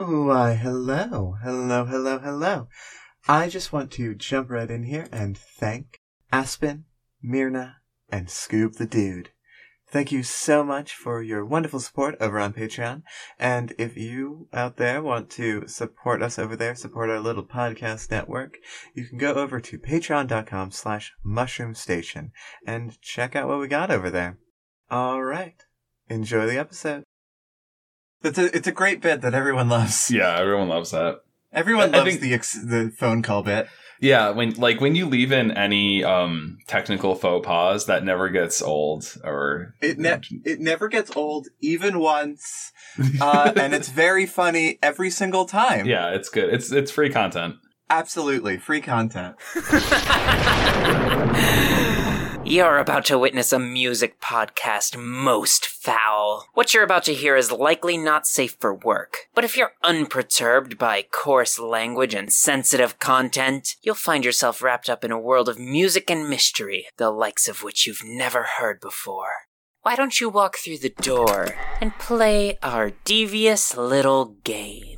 Why, hello, hello, hello, hello. I just want to jump right in here and thank Aspen, Myrna, and Scoob the Dude. Thank you so much for your wonderful support over on Patreon. And if you out there want to support us over there, support our little podcast network, you can go over to patreon.com slash mushroom station and check out what we got over there. All right. Enjoy the episode. It's a, it's a great bit that everyone loves. Yeah, everyone loves that. Everyone I- I loves think- the ex- the phone call bit. Yeah, when like when you leave in any um technical faux pas, that never gets old or It ne- it never gets old, even once, uh, and it's very funny every single time. yeah, it's good. It's it's free content. absolutely free content. You're about to witness a music podcast most foul. What you're about to hear is likely not safe for work, but if you're unperturbed by coarse language and sensitive content, you'll find yourself wrapped up in a world of music and mystery, the likes of which you've never heard before. Why don't you walk through the door and play our devious little game?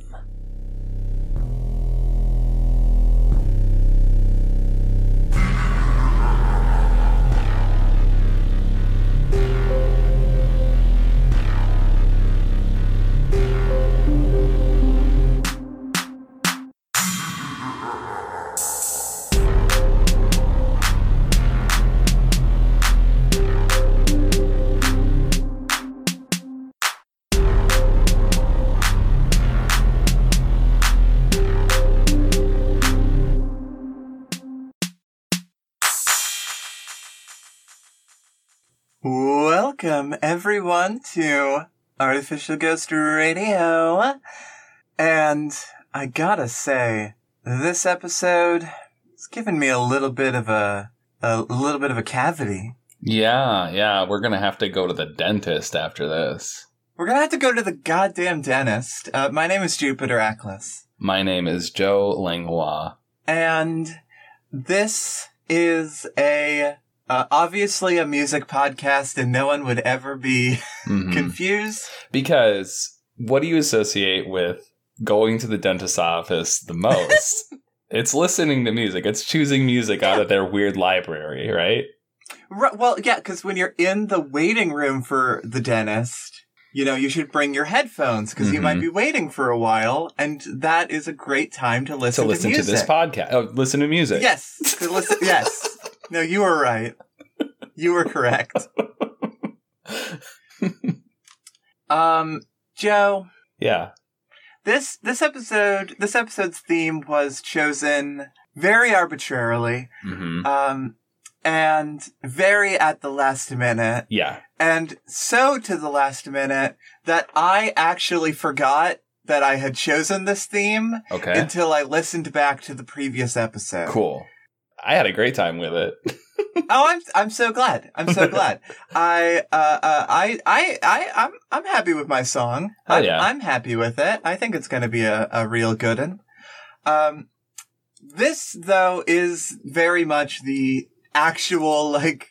Welcome everyone to Artificial Ghost Radio, and I gotta say, this episode has given me a little bit of a a little bit of a cavity. Yeah, yeah, we're gonna have to go to the dentist after this. We're gonna have to go to the goddamn dentist. Uh, my name is Jupiter Ackles. My name is Joe Langlois. And this is a uh, obviously a music podcast, and no one would ever be Mhm. confused. Because what do you associate with going to the dentist's office the most? it's listening to music. It's choosing music out of their weird library, right? Right, well, yeah, because when you're in the waiting room for the dentist, you know, you should bring your headphones because you might Mhm. be waiting for a while, and that is a great time to listen to listen to, music. this podcast. Oh, listen to music. Yes, to listen. yes. No, you were right. You were correct. Um, Joe, Yeah. this this episode this episode's theme was chosen very arbitrarily hmm um and very at the last minute Yeah. and so to the last minute that i actually forgot that i had chosen this theme Okay. until i listened back to the previous episode cool. I had a great time with it. oh i'm i'm so glad. I'm so glad. I uh, uh i i i i'm i'm happy with my song. Oh, I'm, yeah. I'm happy with it. I think it's gonna be a, a real good one. Um this though is very much the actual like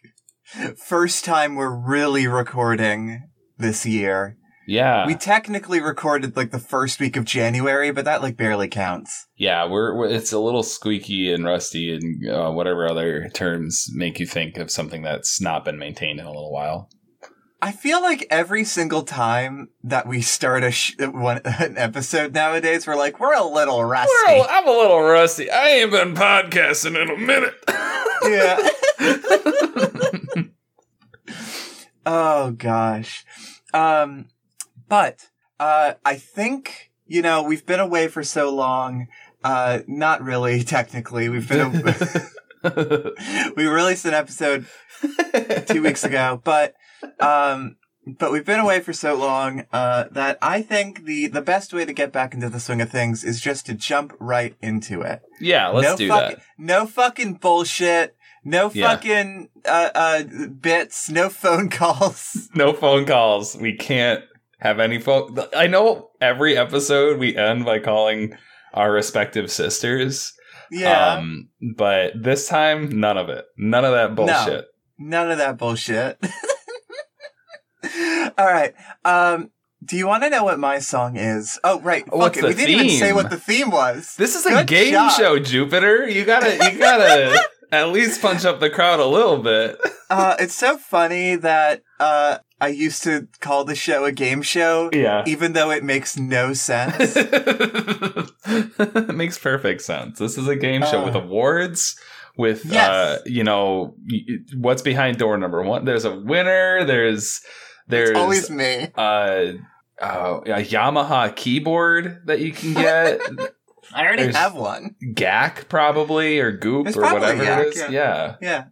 first time we're really recording this year Yeah. we technically recorded like the first week of january but that like barely counts yeah, we're, we're it's a little squeaky and rusty and uh, whatever other terms make you think of something that's not been maintained in a little while. I feel like every single time that we start a sh- one an episode nowadays, we're like, we're a little rusty. Well, I'm a little rusty. I ain't been podcasting in a minute. yeah. oh gosh. Um, but uh, I think you know we've been away for so long. Uh, not really technically. We've been we released an episode two weeks ago, but um, but we've been away for so long uh, that I think the the best way to get back into the swing of things is just to jump right into it. yeah, let's no do fucking, that. No fucking bullshit. No Yeah. fucking uh, uh, bits. No phone calls. No phone calls. We can't have any phone. I know every episode we end by calling our respective sisters. Yeah, Um, but this time, none of it. None of that bullshit. none of that bullshit. All right. Um, Do you want to know what my song is? Oh, right. Fuck What's it. We didn't even say what the theme was. This is a Good game job. show, Jupiter. You gotta, you gotta at least punch up the crowd a little bit. Uh, it's so funny that uh, I used to call the show a game show, Yeah. even though it makes no sense. it makes perfect sense. This is a game show Uh, with awards, with Yes. uh, you know, what's behind door number one. There's a winner. There's there's it's always me. uh, uh, a Yamaha keyboard that you can get. I already there's- have one. Gak probably or Goop or whatever Gak, it is. yeah. Yeah. Yeah.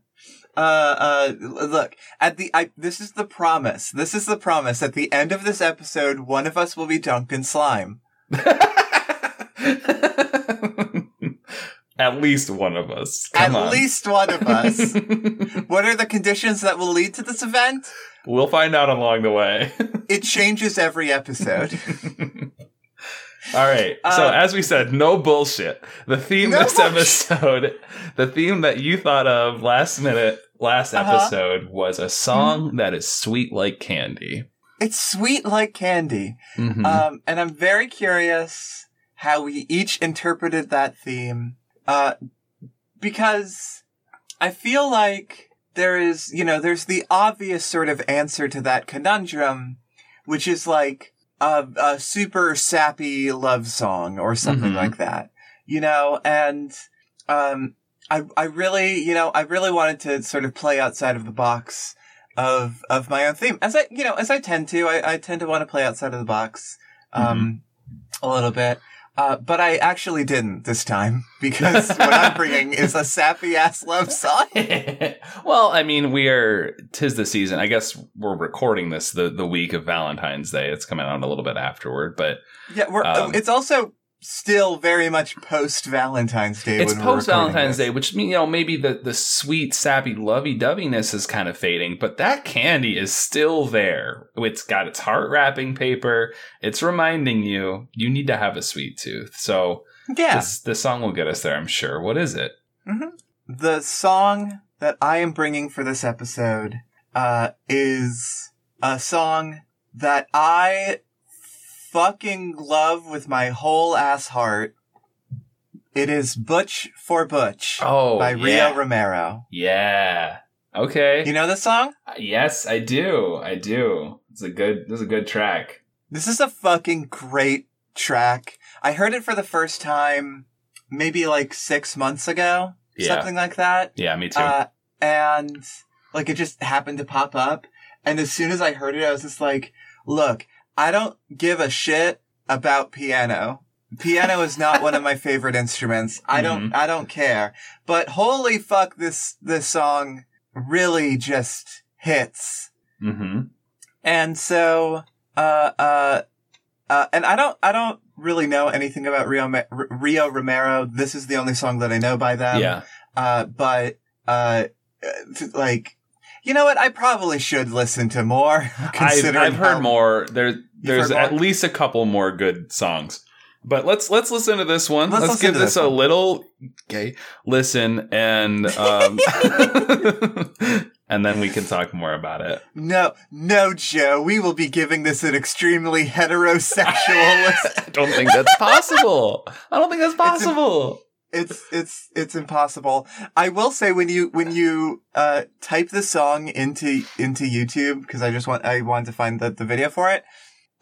Uh, uh, look, at the, I, this is the promise. This is the promise. At the end of this episode, one of us will be dunked in slime. At least one of us. Come At on. least one of us. what are the conditions that will lead to this event? we'll find out along the way. It changes every episode. All right. so Uh, as we said, no bullshit. The theme No this bullshit. episode, the theme that you thought of last minute, last Uh-huh. episode was a song that is sweet like candy. it's sweet like candy. Mhm. Um, and I'm very curious how we each interpreted that theme. Uh, because I feel like there is, you know, there's the obvious sort of answer to that conundrum, which is like a, a super sappy love song or something Mhm. like that, you know, and, um, I, I really, you know, I really wanted to sort of play outside of the box of, of my own theme. As I, you know, as I tend to, I, I tend to want to play outside of the box, um, a little bit. Uh, but I actually didn't this time because what I'm bringing is a sappy ass love song. well, I mean, we are tis the season. I guess we're recording this the the week of Valentine's Day. It's coming out a little bit afterward, but Yeah, we're, Um, it's also still very much post Valentine's Day. it's post Valentine's. Day, which you know maybe the the sweet sappy lovey doveyness is kind of fading, but that candy is still there. It's got its heart wrapping paper. It's reminding you you need to have a sweet tooth. So Yeah, this this song will get us there, I'm sure. What is it? the song that I am bringing for this episode uh, is a song that I fucking love with my whole ass heart. It is Butch for Butch Oh, by yeah. Rio Romero. Yeah. Okay. You know this song? yes, I do. I do. It's a good. It's a good track. This is a fucking great track. I heard it for the first time maybe like six months ago, Yeah. something like that. Yeah, me too. Uh, and like it just happened to pop up. And as soon as I heard it, I was just like, look, I don't give a shit about piano. Piano is not one of my favorite instruments. I don't, I don't care. But holy fuck, this, this song really just hits. mm-hmm. And so, uh, uh, uh, and I don't, I don't really know anything about Rio, Ma- R- Rio Romero. This is the only song that I know by them. yeah. Uh, but, uh, uh, like, you know what? I probably should listen to more. I've, I've heard more. There, there's at more? least a couple more good songs. But let's let's listen to this one. Let's Let's, give this, a little okay listen, and um, and then we can talk more about it. No, no, Joe. We will be giving this an extremely heterosexual listen. I don't think that's possible. I don't think that's possible. It's it's it's impossible. I will say when you when you uh type the song into into YouTube because I just want I wanted to find the the video for it.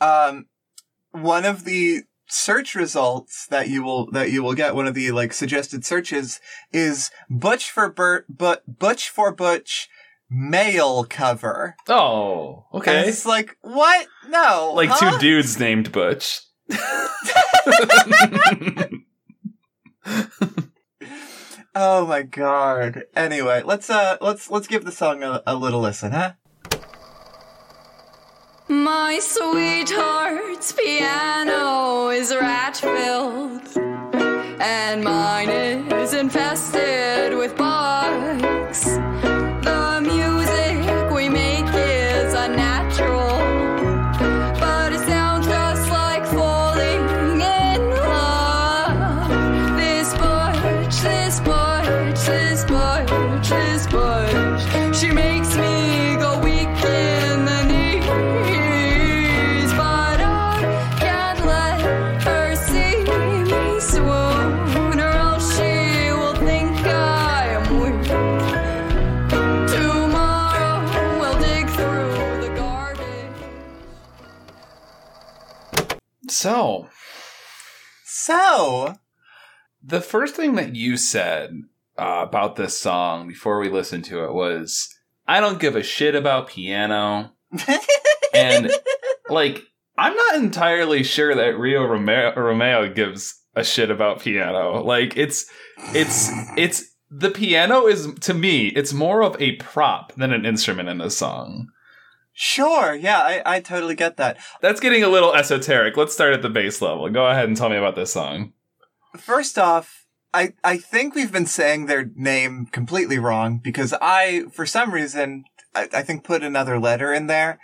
Um, one of the search results that you will that you will get one of the like suggested searches is Butch for Burt but Butch for Butch male cover. Oh, And okay. it's like what? No, Like huh? two dudes named Butch. Oh my god. Anyway, let's uh let's let's give the song a, a little listen, huh? My sweetheart's piano is rat filled, and mine is infested with So, So, the first thing that you said uh, about this song before we listened to it was, I don't give a shit about piano. And, like, I'm not entirely sure that Rio Romeo, Romeo gives a shit about piano. Like, it's, it's, it's, the piano is, to me, it's more of a prop than an instrument in this song. Sure, yeah, I, I totally get that. That's getting a little esoteric. Let's start at the base level. Go ahead and tell me about this song. First off, I, I think we've been saying their name completely wrong because I, for some reason, I, I think put another letter in there.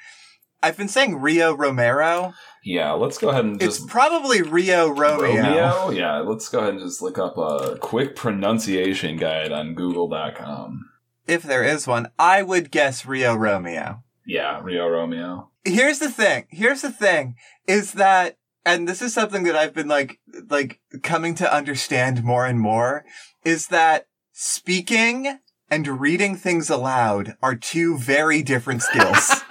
I've been saying Rio Romero. Yeah, let's go ahead and It's probably Rio Romeo. Romeo? Yeah, let's go ahead and just look up a quick pronunciation guide on google.com. If there is one, I would guess Rio Romeo. Yeah, Rio Romeo. Here's the thing. Here's the thing is that, and this is something that I've been like, like coming to understand more and more is that speaking and reading things aloud are two very different skills.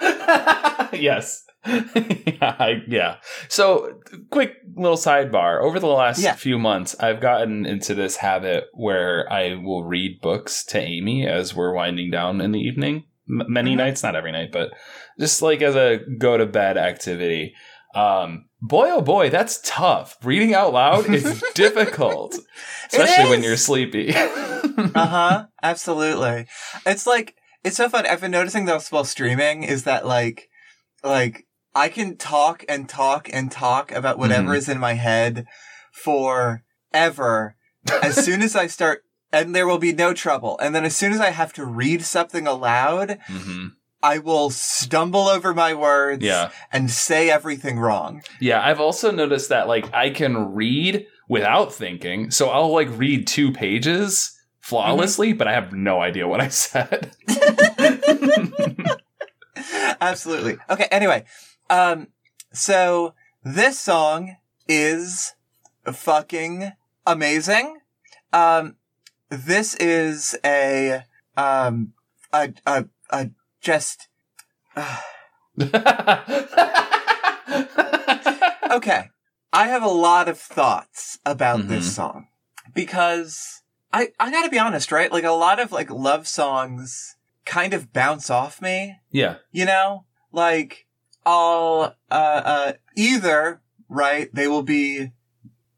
yes. yeah, I- yeah. So, quick little sidebar. Over the last Yeah. few months, I've gotten into this habit where I will read books to Amy as we're winding down in the evening. M- many Mhm. nights, not every night, but just like as a go to bed activity. Um, boy, oh boy, that's tough. Reading out loud is difficult, especially when you're sleepy. uh huh. Absolutely. It's like it's so fun. I've been noticing this while streaming is that like like I can talk and talk and talk about whatever Mhm. is in my head forever. as soon as I start, and there will be no trouble. And then as soon as I have to read something aloud, hmm I will stumble over my words Yeah. and say everything wrong. Yeah, I've also noticed that like I can read without thinking. So I'll like read two pages flawlessly, but I have no idea what I said. Absolutely. Okay, anyway. Um so this song is fucking amazing. Um this is a um a a, a just okay. I have a lot of thoughts about Mhm. this song because I I got to be honest, right? Like a lot of like love songs kind of bounce off me yeah. you know like i'll uh uh either right they will be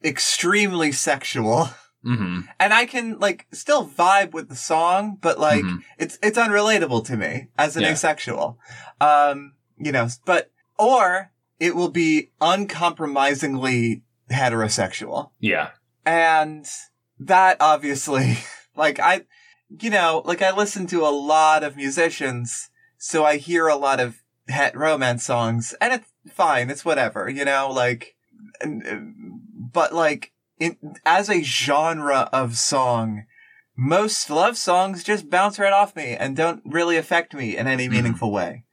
extremely sexual hmm and i can like still vibe with the song but like Mhm. it's it's unrelatable to me as an Yeah. asexual um you know but or it will be uncompromisingly heterosexual Yeah. and that obviously, like I, you know, like I listen to a lot of musicians, so I hear a lot of het romance songs, and it's fine, it's whatever, you know, like, but like, in, as a genre of song, most love songs just bounce right off me and don't really affect me in any Mhm. meaningful way.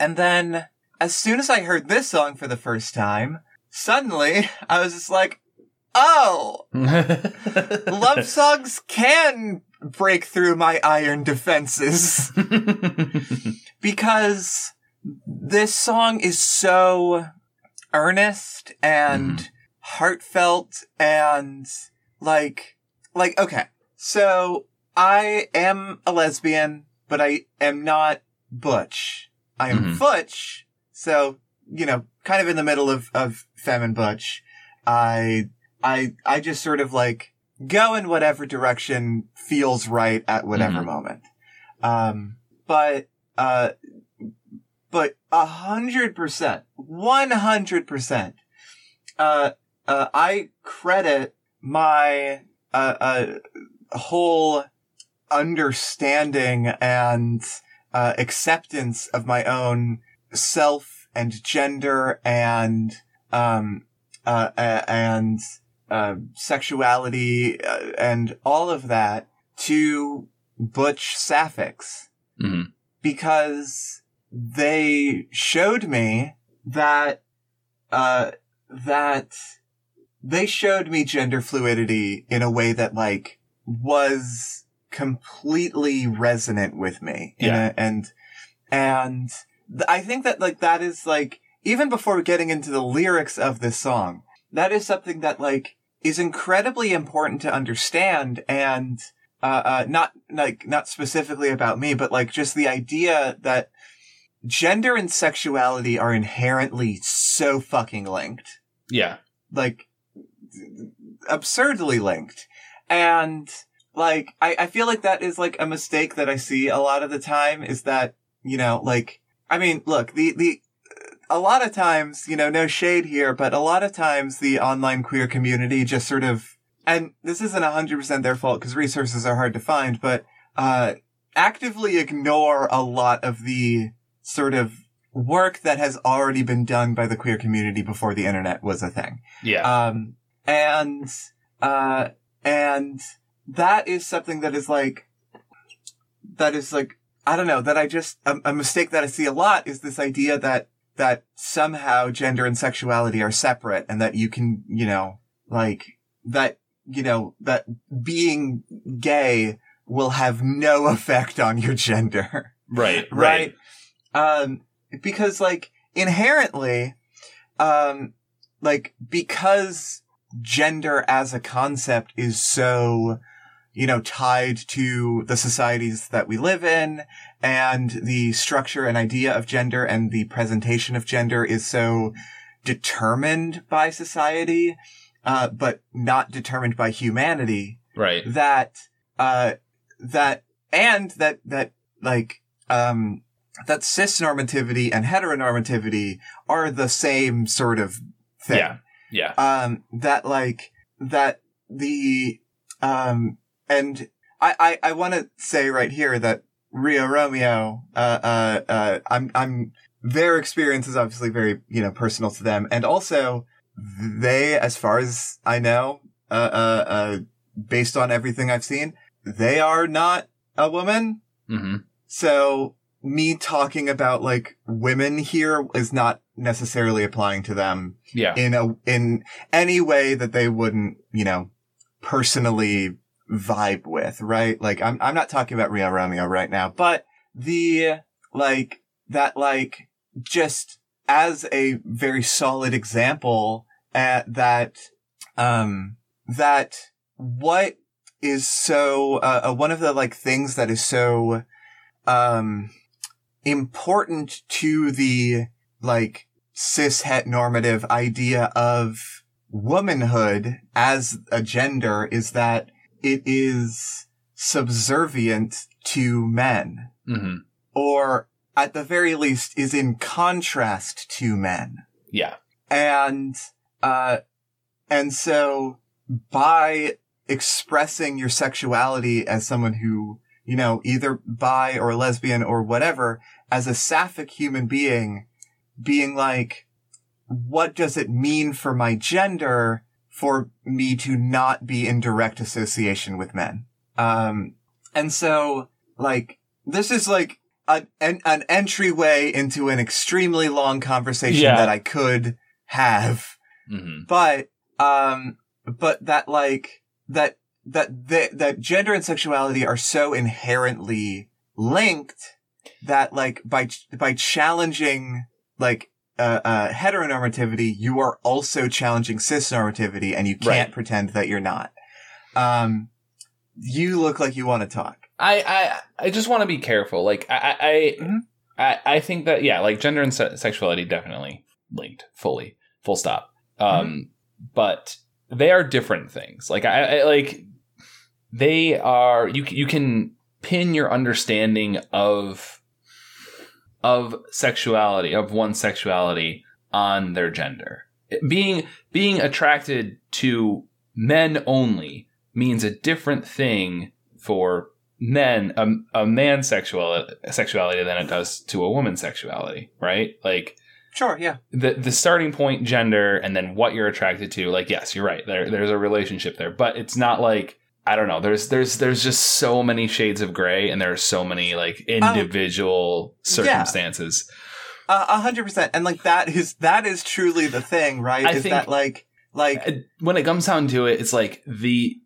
And then, as soon as I heard this song for the first time, suddenly I was just like, oh, love songs can break through my iron defenses because this song is so earnest and heartfelt and like like okay so i am a lesbian but i am not butch i am Mhm. butch so you know kind of in the middle of of femme and butch i i i just sort of like go in whatever direction feels right at whatever Mhm. moment um but uh but a hundred percent, one hundred percent, uh, I credit my, uh, uh, whole understanding and, uh, acceptance of my own self and gender and, um, uh, uh, and, uh, sexuality, and all of that to Butch Sapphics Mhm. because they showed me that uh that they showed me gender fluidity in a way that like was completely resonant with me Yeah. a- and and th- i think that like that is like even before getting into the lyrics of this song, that is something that like is incredibly important to understand and uh, uh, not like not specifically about me, but like just the idea that gender and sexuality are inherently so fucking linked, Yeah. like absurdly linked, and like I, I feel like that is like a mistake that I see a lot of the time is that you know like I mean look the the a lot of times you know no shade here, but a lot of times the online queer community just sort of and this isn't 100% their fault because resources are hard to find, but, uh, actively ignore a lot of the sort of work that has already been done by the queer community before the internet was a thing. Yeah. Um, and, uh, and that is something that is like, that is like, I don't know, that I just, a, a mistake that I see a lot is this idea that, that somehow gender and sexuality are separate and that you can, you know, like, that you know, that being gay will have no effect on your gender. right. right? Um, because like inherently, um, like because gender as a concept is so, you know, tied to the societies that we live in and the structure and idea of gender and the presentation of gender is so determined by society uh, but not determined by humanity. Right. That, uh, that, and that, that, like, um, that cis normativity and heteronormativity are the same sort of thing. Yeah. Yeah. Um, that like, that the, um, and I, I, I want to say right here that Rio Romeo, uh, uh, uh, I'm, I'm, their experience is obviously very, you know, personal to them. And also, they, as far as I know, uh, uh, uh, based on everything I've seen, they are not a woman. hmm So me talking about like women here is not necessarily applying to them Yeah. in a, in any way that they wouldn't, you know, personally vibe with, right? Like I'm, I'm not talking about Rio Romeo right now, but the, like, that like, just as a very solid example at that, um, that what is so, uh, uh, one of the like things that is so, um, important to the like cis het normative idea of womanhood as a gender is that it is subservient to men hmm or at the very least is in contrast to men. Yeah. And, uh, and so by expressing your sexuality as someone who, you know, either bi or lesbian or whatever, as a sapphic human being, being like, what does it mean for my gender for me to not be in direct association with men? Um, and so, like, this is like a, an, an entryway into an extremely long conversation Yeah. that I could have hmm but um but that like that that the, that gender and sexuality are so inherently linked that like by by challenging like uh, uh heteronormativity you are also challenging cisnormativity and you can't Right. pretend that you're not um you look like you want to talk I, I I just want to be careful. Like I I I, Mhm. I I think that yeah, like gender and se- sexuality definitely linked fully, full stop. Um, but they are different things. Like I, I like they are. You you can pin your understanding of of sexuality of one's sexuality on their gender. Being being attracted to men only means a different thing for men a, a man's sexuality sexuality than it does to a woman's sexuality right? Like sure yeah. the the starting point gender and then what you're attracted to like yes you're right. There there's a relationship there but it's not like i don't know there's there's there's just so many shades of gray and there are so many like individual circumstances Uh, A hundred percent. And like that is that is truly the thing, right? I is that like like Uh, when it comes down to it, it's like the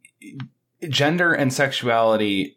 gender and sexuality,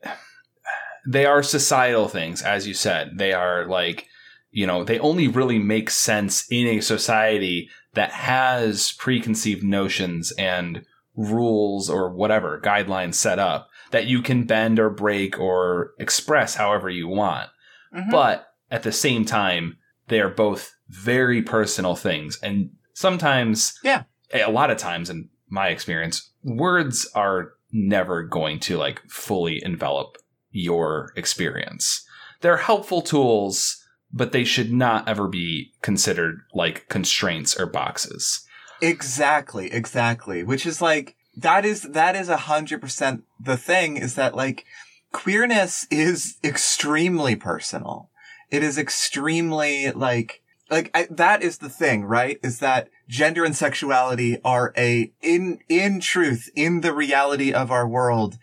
they are societal things, as you said. They are like, you know, they only really make sense in a society that has preconceived notions and rules or whatever guidelines set up that you can bend or break or express however you want. Mhm. But at the same time, they are both very personal things. And sometimes, Yeah. a lot of times in my experience, words are never going to like fully envelop your experience. They're helpful tools, but they should not ever be considered like constraints or boxes. Exactly, exactly. Which is like that is that is a hundred percent the thing is that like queerness is extremely personal. It is extremely like like I, that is the thing, right? Is that gender and sexuality are a in in truth in the reality of our world.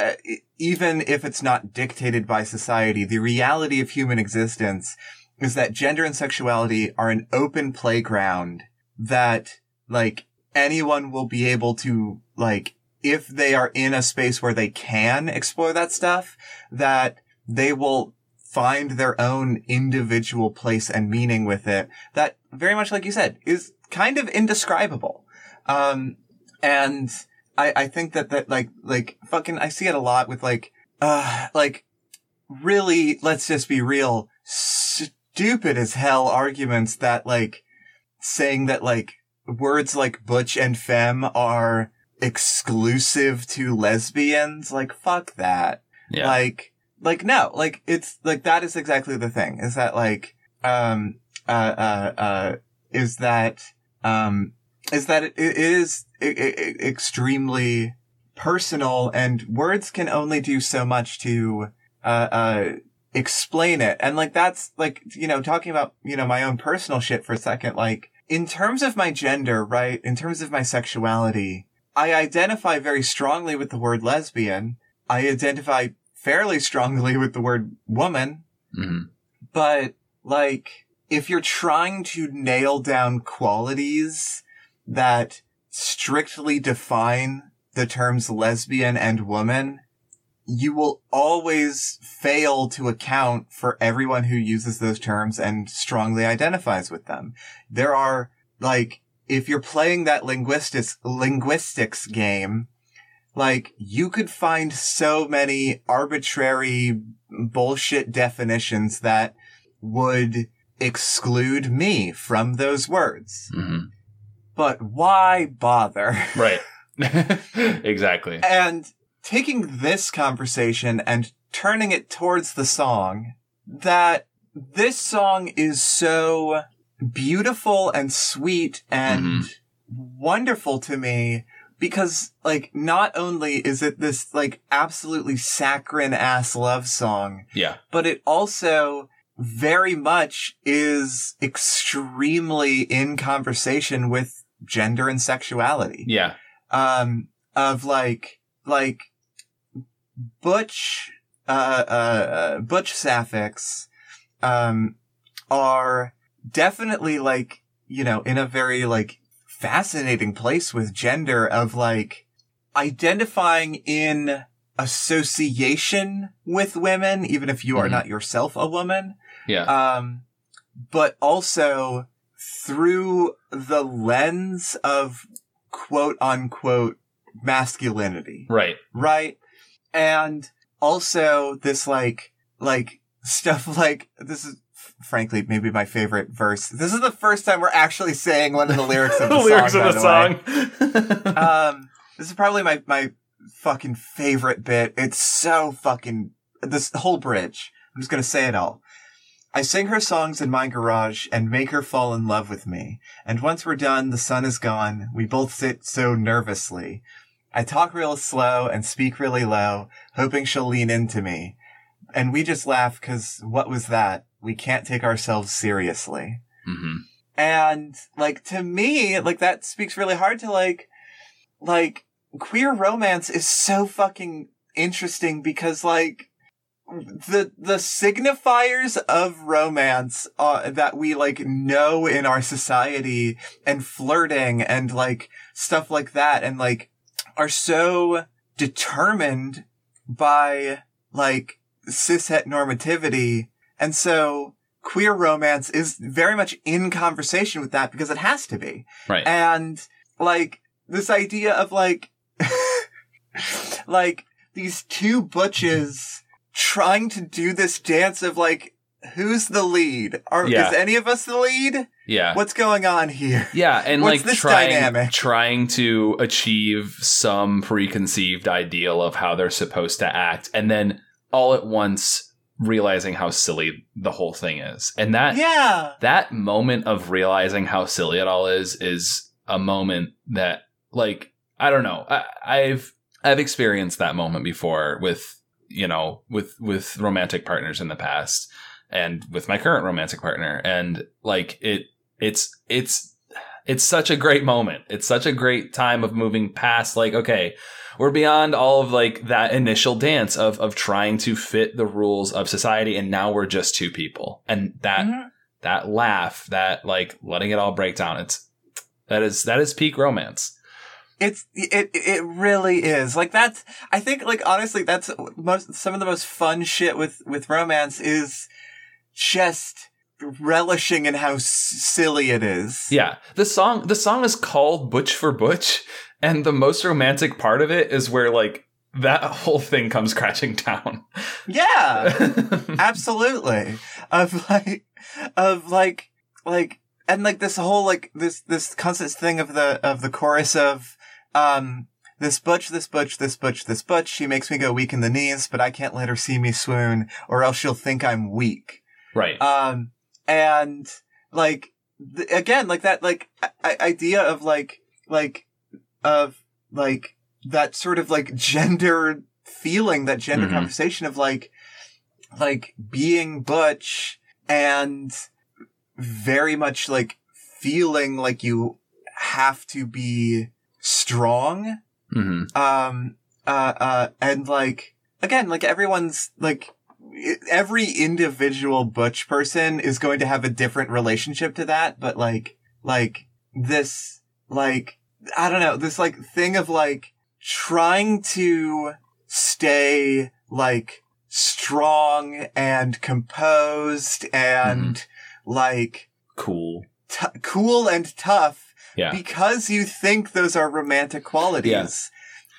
Uh, even if it's not dictated by society, the reality of human existence is that gender and sexuality are an open playground that like anyone will be able to like if they are in a space where they can explore that stuff that they will find their own individual place and meaning with it that very much like you said is kind of indescribable. Um and i i think that that like like fucking i see it a lot with like uh like really let's just be real stupid as hell arguments that like saying that like words like butch and femme are exclusive to lesbians like fuck that Yeah. like like no like it's like that is exactly the thing is that like um uh uh uh is that um is that it, it is e- extremely personal and words can only do so much to uh uh explain it and like that's like you know talking about you know my own personal shit for a second like in terms of my gender right in terms of my sexuality i identify very strongly with the word lesbian i identify fairly strongly with the word woman Mhm. but like if you're trying to nail down qualities that strictly define the terms lesbian and woman you will always fail to account for everyone who uses those terms and strongly identifies with them there are like if you're playing that linguistics linguistics game like you could find so many arbitrary bullshit definitions that would exclude me from those words. Mhm. But why bother? Right. exactly. And taking this conversation and turning it towards the song, that this song is so beautiful and sweet and wonderful to me because like not only is it this like absolutely saccharine ass love song, Yeah. but it also very much is extremely in conversation with gender and sexuality Yeah. um, of like, like, butch, uh, uh, uh, butch sapphics, um, are definitely like, you know, in a very like fascinating place with gender of like identifying in association with women, even if you are Mhm. not yourself a woman Yeah. um, but also through the lens of quote unquote masculinity, right. right? And also this like, like stuff like, this is frankly maybe my favorite verse. This is the first time we're actually saying one of the lyrics of the, lyrics song. of the song. um, this is probably my, my fucking favorite bit. It's so fucking, this whole bridge. I'm just gonna say it all. I sing her songs in my garage and make her fall in love with me. And once we're done, the sun is gone. We both sit so nervously. I talk real slow and speak really low, hoping she'll lean into me. And we just laugh cause what was that? We can't take ourselves seriously. Mhm. And like to me, like that speaks really hard to like, like queer romance is so fucking interesting because like the the signifiers of romance uh, that we like know in our society and flirting and like stuff like that and like are so determined by like cishet normativity and so queer romance is very much in conversation with that because it has to be. Right. And like this idea of like, like these two butches trying to do this dance of like, who's the lead? Are, Yeah. is any of us the lead? yeah. What's going on here? Yeah, and What's like trying dynamic? trying to achieve some preconceived ideal of how they're supposed to act, and then all at once realizing how silly the whole thing is. And that Yeah. that moment of realizing how silly it all is is a moment that like I don't know. I, I've I've experienced that moment before with you know with with romantic partners in the past and with my current romantic partner and like it it's it's it's such a great moment. It's such a great time of moving past like okay, we're beyond all of like that initial dance of of trying to fit the rules of society and now we're just two people. And that Mhm. that laugh, that like letting it all break down. It's that is that is peak romance. It's it it really is like that's I think like honestly that's most some of the most fun shit with with romance is just relishing in how s- silly it is. Yeah, the song the song is called Butch for Butch, and the most romantic part of it is where like that whole thing comes crashing down. Yeah, absolutely. Of like of like like and like this whole like this this constant thing of the of the chorus of um this butch, this butch, this butch, this butch. She makes me go weak in the knees, but I can't let her see me swoon, or else she'll think I'm weak. Right. Um, and like th- again, like that, like I- idea of like like of like that sort of like gender feeling, that gender Mhm. conversation of like like being butch and very much like feeling like you have to be strong hmm um uh uh and like again like everyone's like every individual butch person is going to have a different relationship to that but like like this like i don't know this like thing of like trying to stay like strong and composed and mm-hmm. like Cool. t- cool and tough Yeah. because you think those are romantic qualities.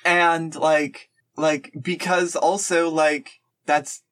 And like, like, because also like, that's,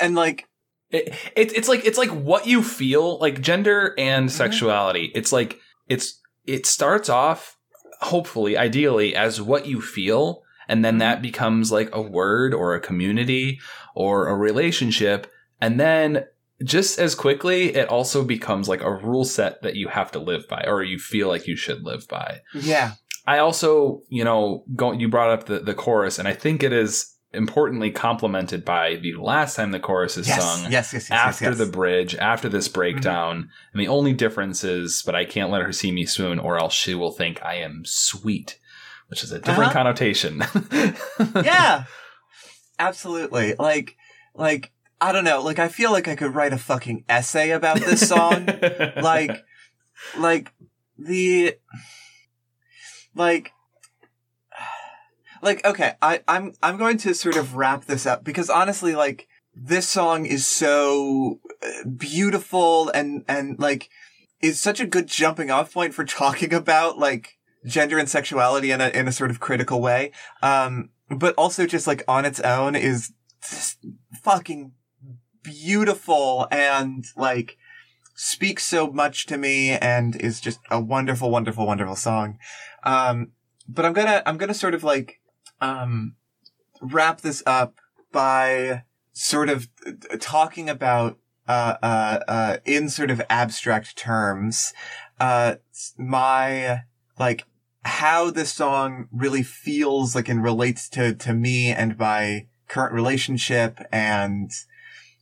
and like, It, it, it's like it's like what you feel like gender and Mhm. sexuality. It's like it's it starts off hopefully ideally as what you feel and then that becomes like a word or a community or a relationship. And then just as quickly it also becomes like a rule set that you have to live by or you feel like you should live by. Yeah, I also, you know, go, you brought up the, the chorus, and I think it is importantly complemented by the last time the chorus is yes, sung yes, yes, yes, after yes, yes. the bridge, after this breakdown. And the only difference is, but I can't let her see me swoon, or else she will think I am sweet, which is a different Uh-huh. connotation. yeah, absolutely. Like, like, I don't know, like, I feel like I could write a fucking essay about this song. like like the like like okay i i'm i'm going to sort of wrap this up because honestly like this song is so uh, beautiful and and like is such a good jumping off point for talking about like gender and sexuality in a in a sort of critical way um but also just like on its own is fucking beautiful and like speaks so much to me and is just a wonderful, wonderful, wonderful song. Um, but I'm gonna, I'm gonna sort of like, um, wrap this up by sort of talking about, uh, uh, uh, in sort of abstract terms, uh, my, like, how this song really feels like and relates to, to me and my current relationship and,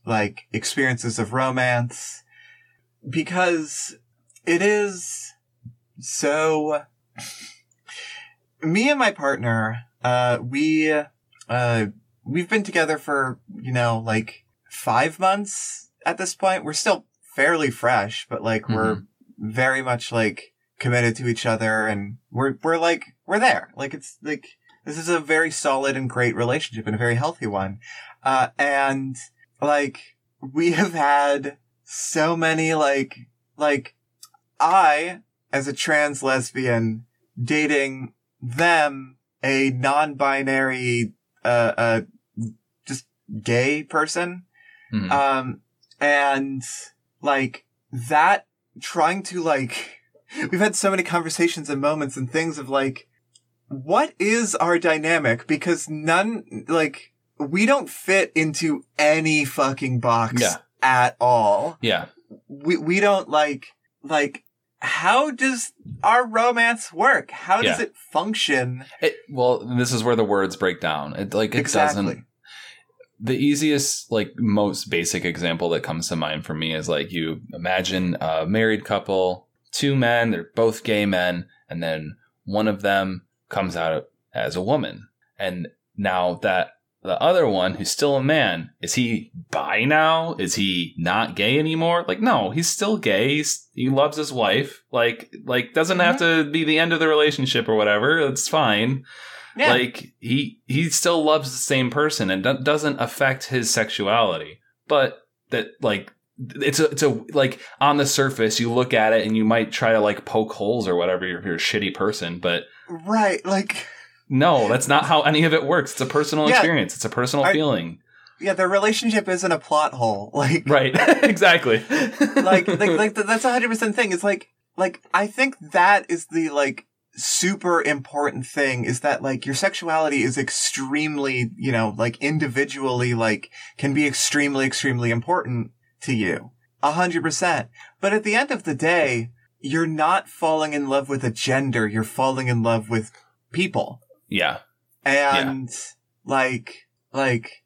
like, experiences of romance. Because it is so me and my partner uh we uh we've been together for you know like 5 months at this point. We're still fairly fresh but like we're very much like committed to each other and we're we're like we're there. Like it's like this is a very solid and great relationship and a very healthy one. Uh and like we have had so many like like I as a trans lesbian dating them a non-binary uh uh just gay person Mhm. um and like that trying to like we've had so many conversations and moments and things of like what is our dynamic because none like we don't fit into any fucking box Yeah. at all yeah. we we don't like like how does our romance work how does Yeah. it function It, well, this is where the words break down. It like it exactly doesn't. The easiest, like most basic example that comes to mind for me is like you imagine a married couple, two men, they're both gay men, and then one of them comes out as a woman, and now that the other one who's still a man is he bi now? Is he not gay anymore? Like no he's still gay. He's, he loves his wife. Like like doesn't have mm-hmm. to be the end of the relationship or whatever. It's fine. Yeah. Like he he still loves the same person and do- doesn't affect his sexuality. But that like it's a it's a like on the surface you look at it and you might try to like poke holes or whatever if you're a shitty person but right like no that's not how any of it works it's a personal Yeah. experience it's a personal I- feeling yeah their relationship isn't a plot hole like right exactly like like like that's a hundred percent thing. It's like like I think that is the like super important thing is that like your sexuality is extremely you know like individually like can be extremely extremely important to you a hundred percent. But at the end of the day, you're not falling in love with a gender. You're falling in love with people yeah. And like like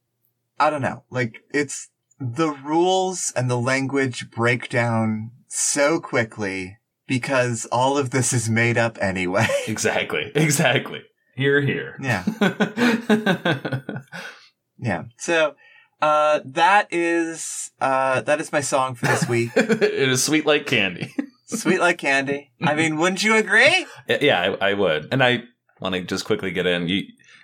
i don't know. Like it's the rules and the language break down so quickly because all of this is made up anyway. Exactly. Exactly. Here here. Yeah. Yeah. So uh that is uh that is my song for this week. It is sweet like candy. Sweet like candy. I mean wouldn't you agree? Yeah, I, I would. And I want to just quickly get in. You,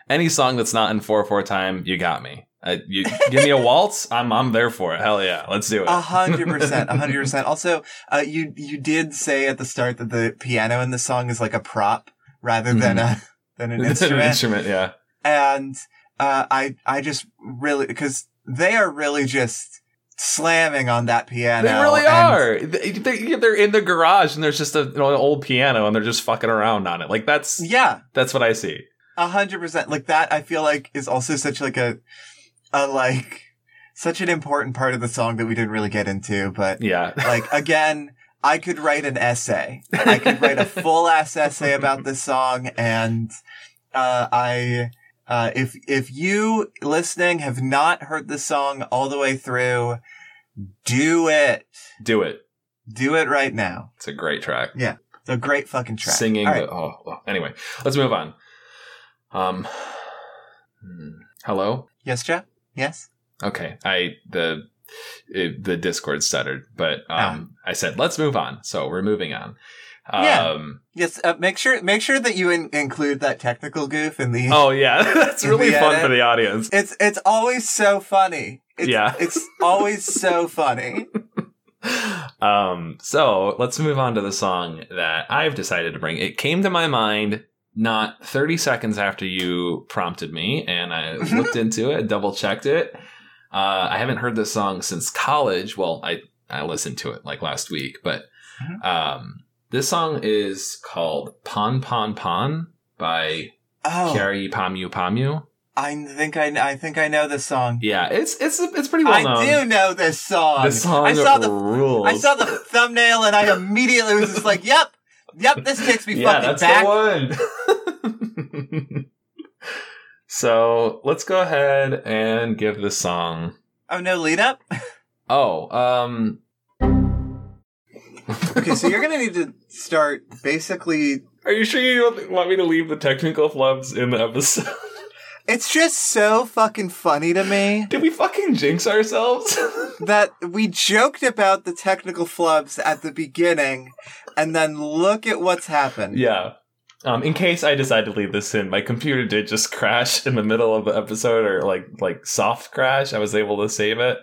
any song that's not in four four time, you got me. I, you give me a waltz, I'm I'm there for it. Hell yeah, let's do it. A hundred percent, a hundred percent. Also, uh, you you did say at the start that the piano in the song is like a prop rather than a than an It's an instrument, instrument, yeah. and uh, I I just really because they are really just slamming on that piano. They really are. They, they're in the garage and there's just a, you know, an old piano and they're just fucking around on it. Like that's Yeah, that's what I see. a hundred percent. Like that, I feel like is also such like a a like such an important part of the song that we didn't really get into, but Yeah. like again i could write an essay i could write a full ass essay about this song and uh, i uh, if if you listening have not heard the song all the way through do it Do it. do it right now It's a great track. Yeah. It's a great fucking track Singing. Right. The, oh, well, anyway, let's move on. Um, hmm. hello. yes jeff yes Okay, I the it, the Discord stuttered, but um, I said let's move on. So we're moving on. Yeah. Um, yes uh, make sure make sure that you in- include that technical goof in the oh yeah, that's really fun edit. for the audience. it's it's always so funny it's, Yeah. it's always so funny um, so let's move on to the song that I've decided to bring. It came to my mind not 30 seconds after you prompted me, and I looked into it, double checked it. Uh, I haven't heard this song since college. Well, I I listened to it like last week, but Mhm. um, this song is called "Pon Pon Pon" by oh Kyary Pamyu Pamyu. I think i i think i know this song Yeah, it's it's it's pretty well known. I do know this song. This song I saw the rules. I saw the thumbnail and I immediately was just like, "Yep, yep, this takes me yeah, fucking that's back." the one. so let's go ahead and give this song. Oh no, lead up. Oh, um, Okay, so you're gonna need to start basically. are you sure you want me to leave the technical flubs in the episode? It's just so fucking funny to me Did we fucking jinx ourselves? that we joked about the technical flubs at the beginning, and then look at what's happened. yeah. Um, in case I decide to leave this in, my computer did just crash in the middle of the episode, or like like soft crash. I was able to save it.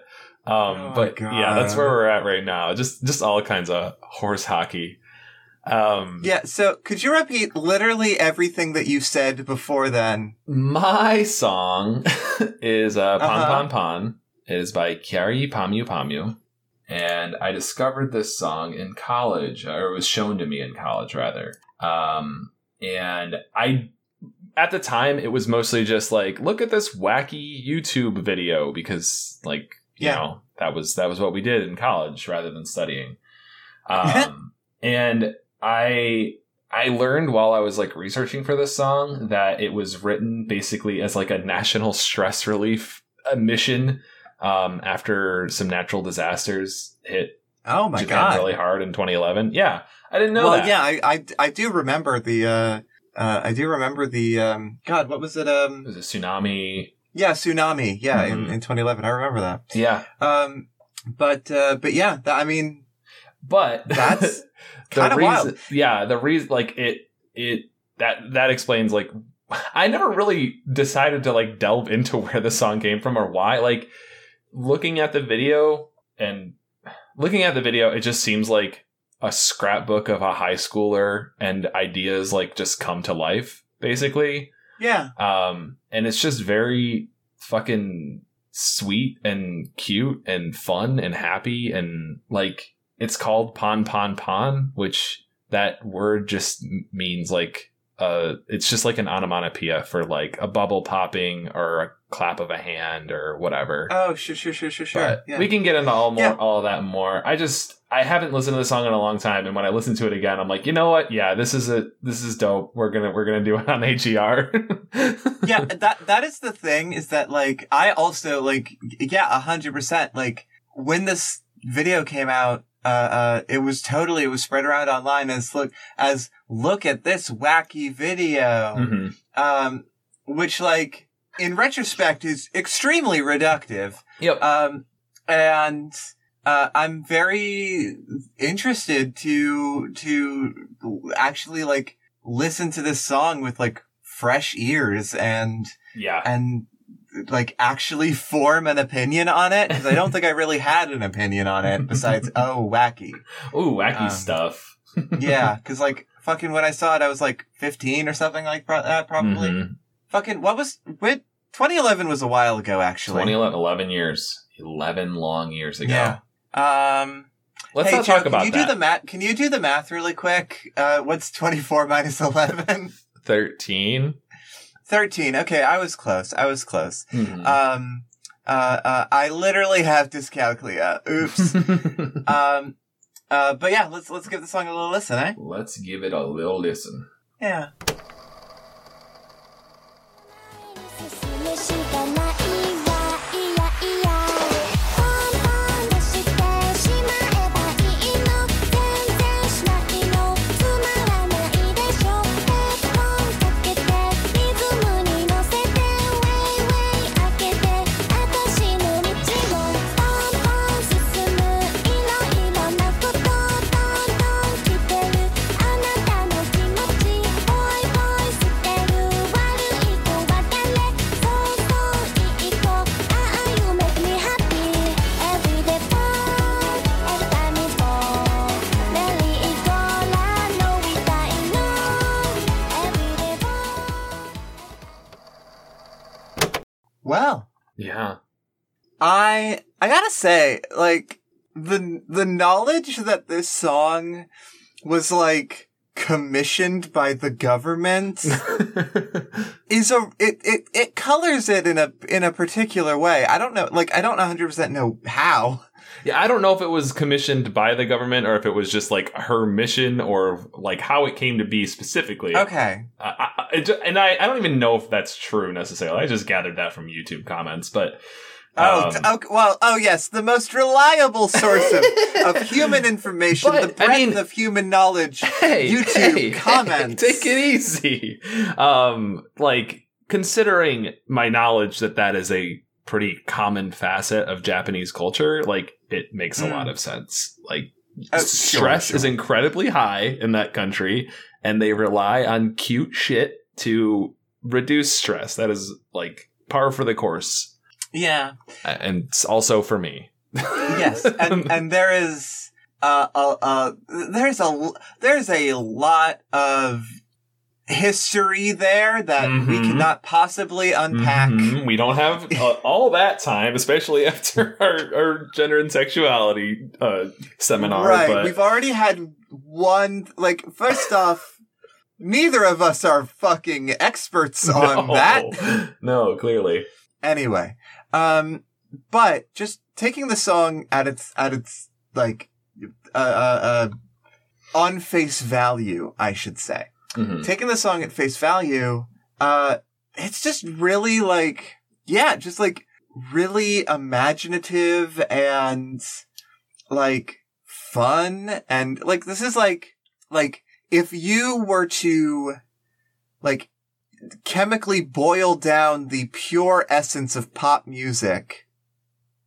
Um, Oh but yeah, that's where we're at right now. Just just all kinds of horse hockey. Um, Yeah, so could you repeat literally everything that you said before then? my song is uh, Pon Uh-huh. Pon Pon. It is by Kyary Pamyu Pamyu. And I discovered this song in college, or it was shown to me in college, rather. Um, and I, at the time, it was mostly just like, look at this wacky YouTube video because, like, you Yeah. know, that was that was what we did in college rather than studying. Um, and I I learned while I was like researching for this song that it was written basically as like a national stress relief mission um, after some natural disasters hit Oh my Japan god. really hard in 2011. Yeah, I didn't know well, that. yeah, I, I I do remember the uh uh I do remember the um God, what was it? It Um was a tsunami. yeah, tsunami. Yeah, in, Mhm. in 2011. I remember that. Yeah, Um but uh but yeah, that, I mean but That's the kinda reason, wild. Yeah, the reason like it it that that explains like I never really decided to like delve into where the song came from or why. Like looking at the video and looking at the video, it just seems like a scrapbook of a high schooler and ideas like just come to life, basically. yeah. Um, and it's just very fucking sweet and cute and fun and happy and like it's called pon pon pon, which that word just means like uh it's just like an onomatopoeia for like a bubble popping or a clap of a hand or whatever. Oh, sure, sure, sure, sure, sure. But yeah. we can get into all more Yeah. all of that more. I just I haven't listened to the song in a long time, and when I listen to it again, I'm like, you know what? Yeah, this is a this is dope. We're gonna we're gonna do it on AGR. yeah, that that is the thing is that like I also like yeah, a hundred percent. Like when this video came out, uh, uh, it was totally it was spread around online as look as look at this wacky video, Mhm. um, which like in retrospect is extremely reductive. Yep. Um, and uh, I'm very interested to to actually like listen to this song with like fresh ears and yeah. and like actually form an opinion on it because I don't think I really had an opinion on it besides oh wacky Ooh, wacky Um, stuff. yeah because like fucking when I saw it I was like 15 or something like pro- that probably Mhm. fucking what was what 2011 was a while ago actually 2011, 11 years. 11 long years ago. yeah um Let's hey, not Joe, talk about can you that. do the math? Can you do the math really quick? Uh, what's 24 minus 11? 13. 13. Okay, I was close. I was close. Mhm. Um, uh, uh, I literally have dyscalculia. Oops. um, uh, but yeah, let's, let's give the song a little listen, eh? Let's give it a little listen. Yeah. Gotta say, like, the, the knowledge that this song was like commissioned by the government is a it, it it colors it in a in a particular way. I don't know, like I don't 100 percent know how. yeah, I don't know if it was commissioned by the government or if it was just like her mission or like how it came to be specifically. Okay, I, and I, I don't even know if that's true necessarily. I just gathered that from YouTube comments, but Oh, um, okay, well, oh yes, the most reliable source of, of human information, But, the I breadth mean- of human knowledge. hey, YouTube hey, comments. hey, take it easy. Um, like considering my knowledge that that is a pretty common facet of Japanese culture, like it makes a Mm. lot of sense. Like Oh, sure, stress sure. is incredibly high in that country, and they rely on cute shit to reduce stress. That is like par for the course, Yeah, and also for me. yes, and and there is uh, uh, uh there's a there's a lot of history there that we Mhm. cannot possibly unpack. Mhm. We don't have uh, all that time, especially after our, our gender and sexuality uh, seminar. right, but we've already had one. Like, first off, neither of us are fucking experts on No. that. No, clearly. Anyway, um, but just taking the song at its at its like uh, uh, uh on face value, I should say. Mhm. Taking the song at face value, uh, it's just really like, yeah, just like really imaginative and like fun and like this is like like if you were to like chemically boil down the pure essence of pop music,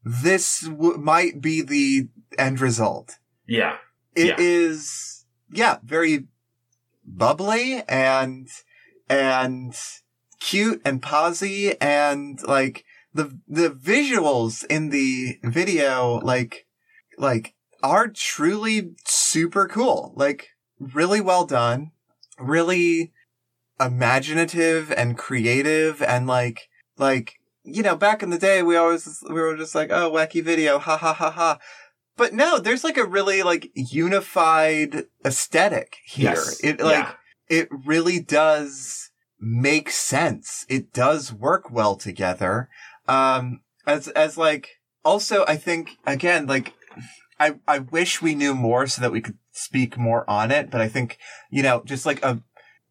this w- might be the end result. Yeah. It Yeah. is, yeah, very bubbly and, and cute and posy and like the, the visuals in the video, like, like are truly super cool. Like really well done, really imaginative and creative and like, like, you know, back in the day, we always, we were just like, oh, wacky video, ha ha ha ha. But no, there's like a really like unified aesthetic here. Yes. It like, Yeah. it really does make sense. It does work well together. Um, as, as like, also, I think, again, like, I, I wish we knew more so that we could speak more on it, but I think, you know, just like a,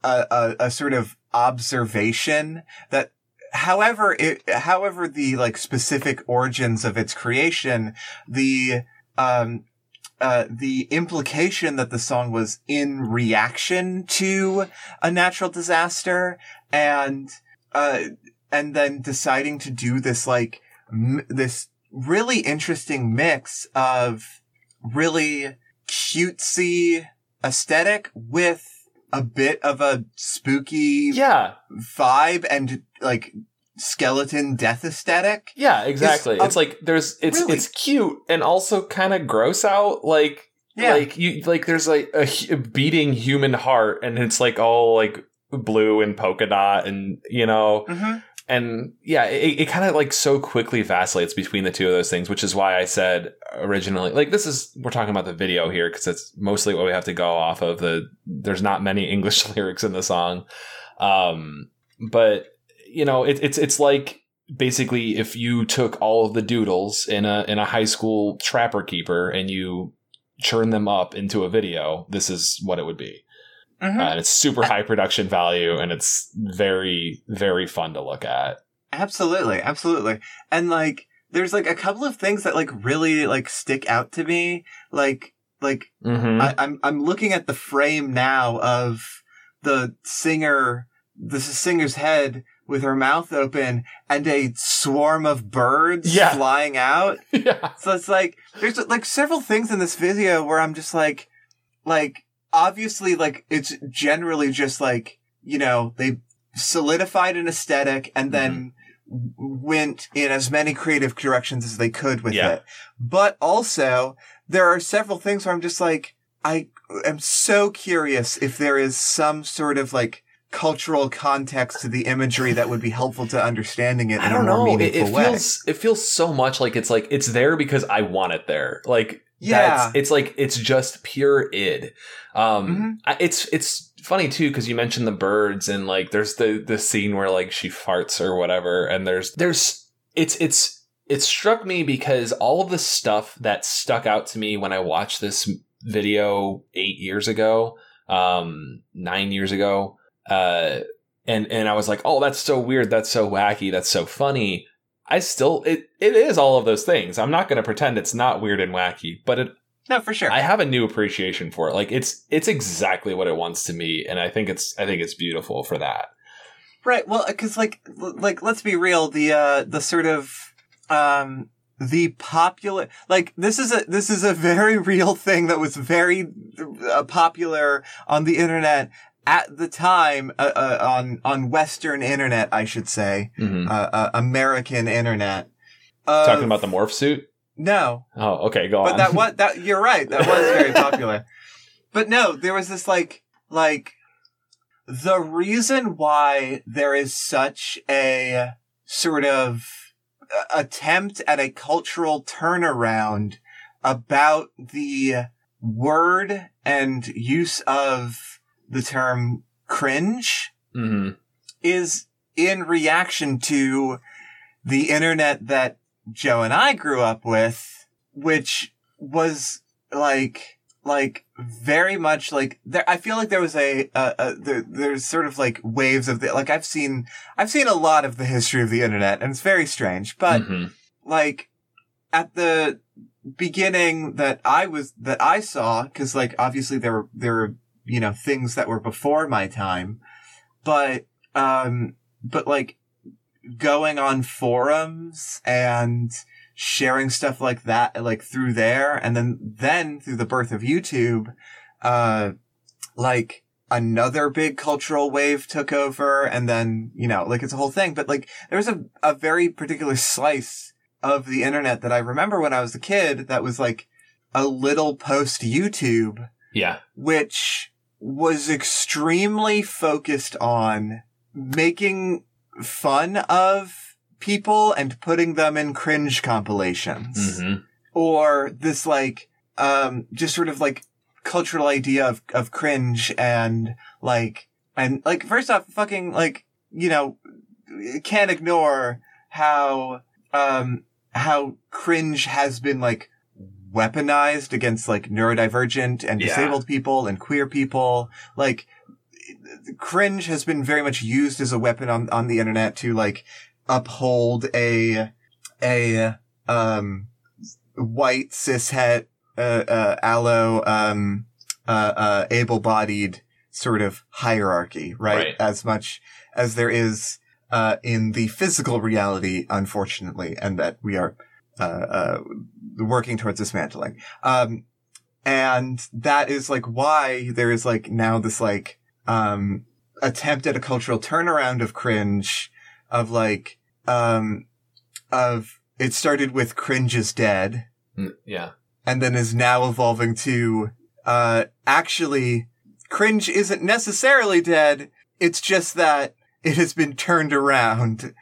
a, a, a sort of observation that however it, however the like specific origins of its creation, the, um, uh, the implication that the song was in reaction to a natural disaster and, uh, and then deciding to do this like, m- this really interesting mix of really cutesy aesthetic with a bit of a spooky Yeah. vibe and like skeleton death aesthetic. Yeah, exactly. um, it's like there's it's really- it's cute and also kind of gross out like Yeah. like you like there's like a, hu- beating human heart and it's like all like blue and polka dot and you know Mm-hmm. And yeah it, it kind of like so quickly vacillates between the two of those things which is why i said originally like this is we're talking about the video here because it's mostly what we have to go off of the there's not many english lyrics in the song. Um but you know it, it's it's like basically if you took all of the doodles in a in a high school trapper keeper and you churn them up into a video this is what it would be Mm-hmm. uh, and it's super high production value and it's very very fun to look at Absolutely, absolutely. And like, there's like a couple of things that like really like stick out to me. Like, like mm-hmm. I, I'm I'm looking at the frame now of the singer, the singer's head with her mouth open and a swarm of birds Yeah. flying out. yeah So it's like there's like several things in this video where I'm just like, like obviously like it's generally just like you know they solidified an aesthetic and mm-hmm. then w- went in as many creative directions as they could with Yeah. it. But also there are several things where I'm just like I am so curious if there is some sort of like cultural context to the imagery that would be helpful to understanding it i don't know it, it feels it feels so much like it's like it's there because i want it there like Yeah. that's, it's like it's just pure id um Mhm. It's it's funny too because you mentioned the birds and like there's the the scene where like she farts or whatever and there's there's it's it's it struck me because all of the stuff that stuck out to me when i watched this video eight years ago um nine years ago uh and and i was like oh that's so weird that's so wacky that's so funny i still it it is all of those things i'm not going to pretend it's not weird and wacky but it no, for sure. I have a new appreciation for it. Like it's it's exactly what it wants to be, and I think it's I think it's beautiful for that. Right. Well, because like, like, let's be real. The uh, the sort of um, the popular like this is a this is a very real thing that was very uh, popular on the internet at the time uh, uh, on on Western internet, I should say, Mhm. uh, uh, American internet. Of- Talking about the morph suit. No, Oh, okay, go but on. But that was that. You're right. That was very popular. But no, there was this like like the reason why there is such a sort of uh, attempt at a cultural turnaround about the word and use of the term cringe Mhm. is in reaction to the internet that Joe and I grew up with, which was like, like very much like there. I feel like there was a, a, a there, there's sort of like waves of the, like I've seen, I've seen a lot of the history of the internet and it's very strange, but Mhm. like at the beginning that I was that I saw because like obviously there were there were you know things that were before my time, but um but like going on forums and sharing stuff like that like through there and then then through the birth of YouTube, uh like another big cultural wave took over and then you know like it's a whole thing but like there was a, a very particular slice of the internet that I remember when I was a kid that was like a little post YouTube, Yeah. which was extremely focused on making fun of people and putting them in cringe compilations Mhm. or this like um just sort of like cultural idea of of cringe and like and like first off fucking like you know can't ignore how um how cringe has been like weaponized against like neurodivergent and Yeah. disabled people and queer people like cringe has been very much used as a weapon on on the internet to like uphold a a um white cishet uh, uh allo um uh, uh able-bodied sort of hierarchy right? Right. as much as there is uh in the physical reality unfortunately and that we are uh uh working towards dismantling um and that is like why there is like now this like um attempt at a cultural turnaround of cringe of like um of it started with cringe is dead. Mm, Yeah. and then is now evolving to uh actually cringe isn't necessarily dead. It's just that it has been turned around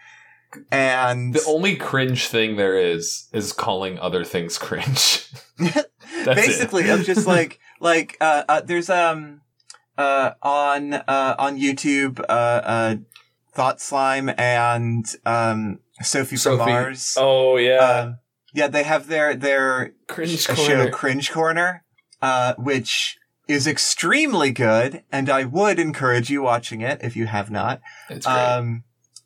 and The only cringe thing there is is calling other things cringe. Basically of just like like uh, uh there's um uh on uh on YouTube uh uh Thought Slime and um Sophie, from Mars. Oh yeah. Uh, yeah, they have their their cringe show. Cringe Corner, uh, which is extremely good, and I would encourage you watching it if you have not. It's great. Um,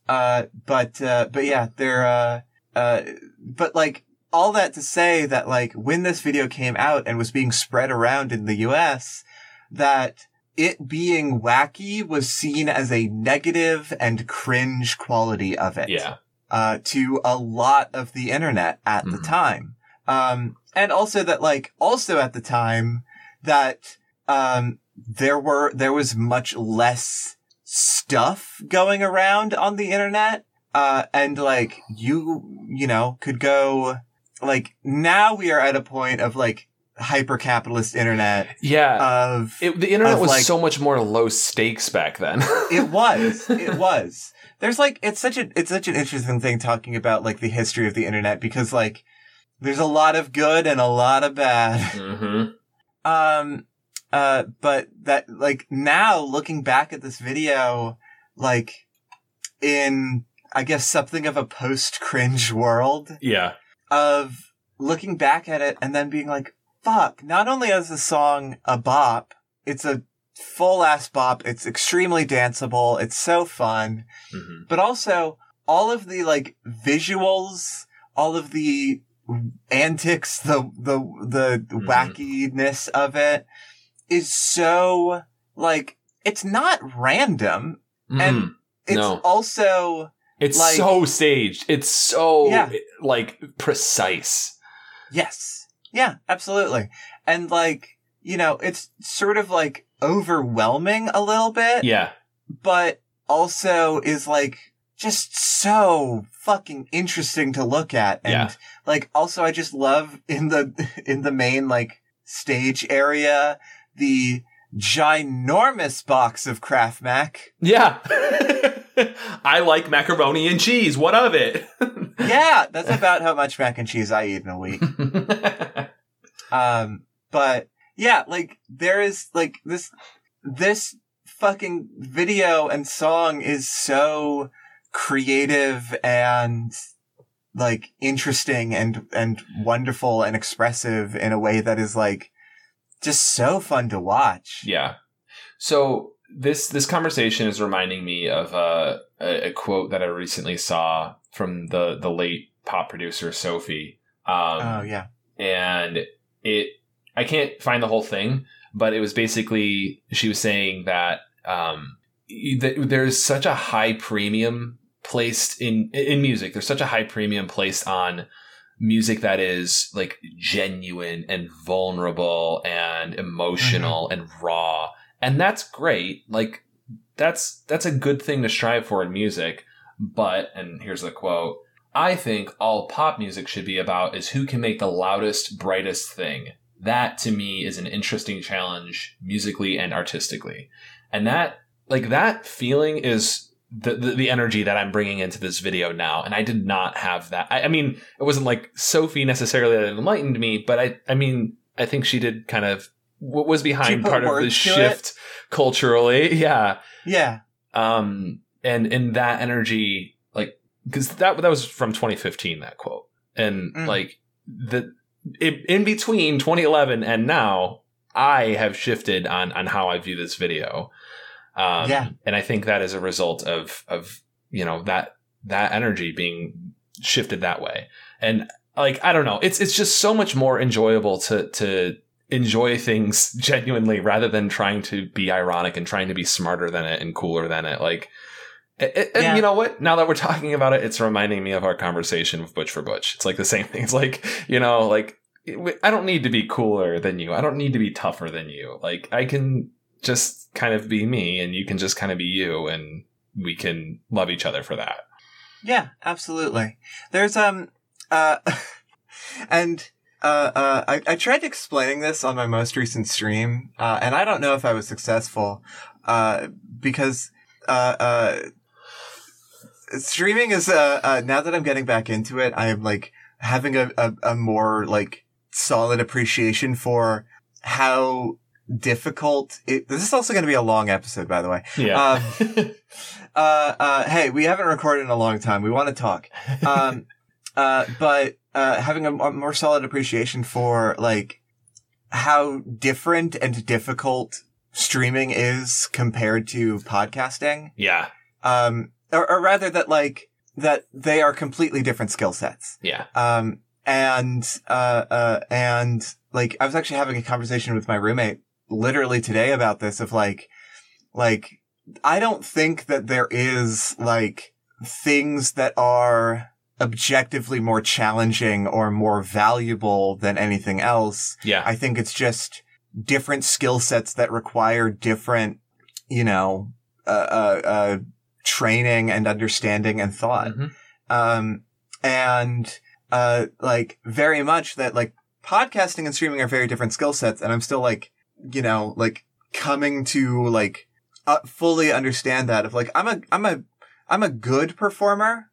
uh, but, uh, but yeah, they're, uh, uh, but like, all that to say that like, when this video came out and was being spread around in the US, that it being wacky was seen as a negative and cringe quality of it. yeah. Uh, to a lot of the internet at the Mhm. time. Um, and also that like, also at the time that, um, there were, there was much less stuff going around on the internet. Uh, and like, you, you know, could go, like, now we are at a point of like, hyper capitalist internet Yeah. of, it, the internet of, was like- so much more low stakes back then. it was, it was. There's like, it's such a, it's such an interesting thing talking about like the history of the internet because like, there's a lot of good and a lot of bad. hmm Um, uh, but that, like, now looking back at this video, like, in, I guess, something of a post cringe world Yeah. of looking back at it and then being like, fuck, not only is the song a bop, it's a full ass bop, it's extremely danceable, it's so fun, hmm but also all of the like visuals, all of the antics, the the the Mhm. wackiness of it is so like it's not random. And It's No. also It's like- so staged. It's so Yeah. like precise. yes, yeah, absolutely, and like you know, it's sort of like overwhelming a little bit, Yeah. but also is like just so fucking interesting to look at. And Yeah. like also I just love in the in the main like stage area the ginormous box of Kraft Mac. Yeah. I like macaroni and cheese. What of it? Yeah, that's about how much mac and cheese I eat in a week. Um, but yeah, like there is like this, this fucking video and song is so creative and like interesting and, and wonderful and expressive in a way that is like just so fun to watch. Yeah. So this this conversation is reminding me of uh, a, a quote that I recently saw from the the late pop producer Sophie. Um, oh yeah. and it I can't find the whole thing, but it was basically she was saying that um, that there's such a high premium placed in in music. There's such a high premium placed on music that is like genuine and vulnerable and emotional mm-hmm. and raw. And that's great. Like that's that's a good thing to strive for in music. But and here's the quote. I think all pop music should be about is who can make the loudest, brightest thing. That to me is an interesting challenge musically and artistically. And that like that feeling is the, the, the energy that I'm bringing into this video now. And I did not have that. I, I mean, it wasn't like Sophie necessarily that enlightened me, but I, I mean, I think she did kind of what was behind part of the to it? shift culturally. Yeah. Yeah. Um, and, and that energy, like, cause that, that was from 2015, that quote. And Mm. like the, it, in between 2011 and now, I have shifted on, on how I view this video. Um, Yeah. and I think that is a result of, of, you know, that, that energy being shifted that way. And like, I don't know, it's, it's just so much more enjoyable to, to enjoy things genuinely rather than trying to be ironic and trying to be smarter than it and cooler than it. Like, it, it- and Yeah. you know what? Now that we're talking about it, it's reminding me of our conversation with Butch for Butch. It's like the same thing. It's like, you know, like, I don't need to be cooler than you. I don't need to be tougher than you. Like, I can just kind of be me and you can just kind of be you and we can love each other for that. Yeah, absolutely. There's um uh and uh uh I, I tried explaining this on my most recent stream, uh and I don't know if I was successful, uh because uh uh streaming is uh, uh now that I'm getting back into it, I am like having a, a, a more like solid appreciation for how difficult it this is also gonna be a long episode by the way. Yeah. uh, uh, hey, we haven't recorded in a long time. We want to talk. Um, uh, but, uh, having a, a more solid appreciation for, like, how different and difficult streaming is compared to podcasting. yeah. Um, or, or rather that, like, that they are completely different skill sets. Yeah. Um, and, uh, uh, and like, I was actually having a conversation with my roommate literally today about this of like, like, I don't think that there is like things that are objectively more challenging or more valuable than anything else. Yeah. I think it's just different skill sets that require different, you know, uh, uh, uh, training and understanding and thought. Mhm. Um, and, uh, like very much that like podcasting and streaming are very different skill sets. And I'm still like, you know, like coming to like, uh, fully understand that of like, I'm a, I'm a, I'm a good performer.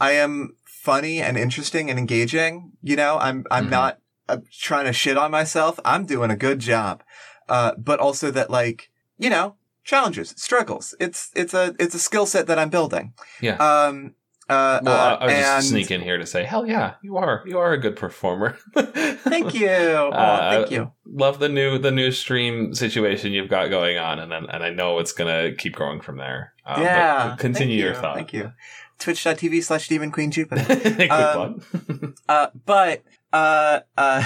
I am funny and interesting and engaging. You know, I'm, I'm Mhm. not uh, trying to shit on myself. I'm doing a good job. Uh, but also that like, you know, challenges, struggles. It's, it's a, it's a skill set that I'm building. Yeah. Um, uh, Well, uh, I, was and just sneak in here to say, hell yeah, you are. You are a good performer. thank you. Oh, thank you. Love the new the new stream situation you've got going on, and then- and I know it's gonna keep growing from there. Uh, yeah. continue your you, thought. Thank you. Twitch.tv slash Demon Queen Jupiter. Um. Uh, but, uh, uh,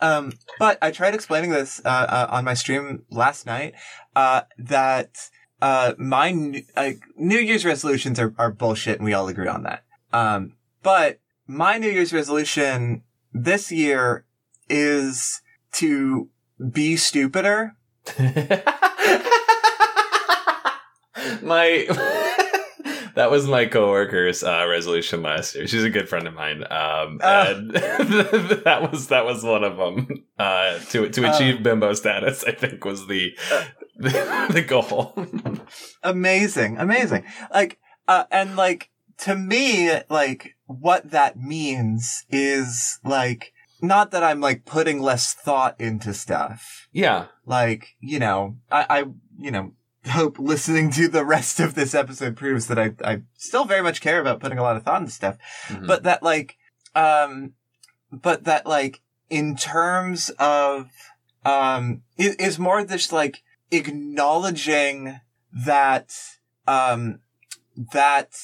um, but I tried explaining this, uh, uh, on my stream last night, uh, that, uh, my, n- uh, New Year's resolutions are, are bullshit and we all agree on that. Um, but my New Year's resolution this year is to be stupider. my that was my coworker's uh, resolution last year. She's a good friend of mine, um, Ah. and that was that was one of them. Uh, to to achieve bimbo status, I think was the the, the goal. amazing amazing like uh and like to me like what that means is like not that i'm like putting less thought into stuff yeah, like you know i i you know hope listening to the rest of this episode proves that i i still very much care about putting a lot of thought into stuff Mhm. but that like um but that like in terms of um it is more just like acknowledging that um that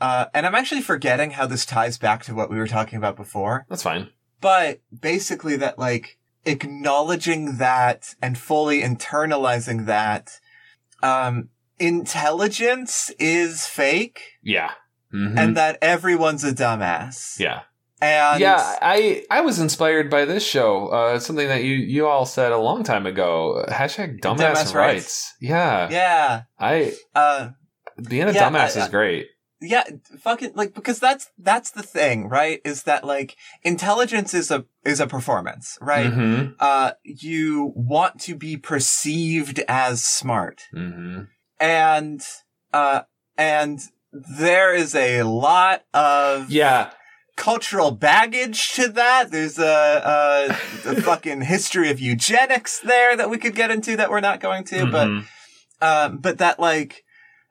uh and i'm actually forgetting how this ties back to what we were talking about before that's fine. but basically that like acknowledging that and fully internalizing that um intelligence is fake Yeah, Mhm. and that everyone's a dumbass yeah. and yeah, I I was inspired by this show. Uh, something that you you all said a long time ago. Hashtag dumbass, Dumbass rights. rights. Yeah, yeah I uh being a Yeah, dumbass I- is great. Yeah fucking like because that's that's the thing right is that like intelligence is a is a performance right? Hmm uh you want to be perceived as smart. Hmm and uh and there is a lot of Yeah, cultural baggage to that. There's a, a, a fucking history of eugenics there that we could get into that we're not going to but Mhm. um, but that like,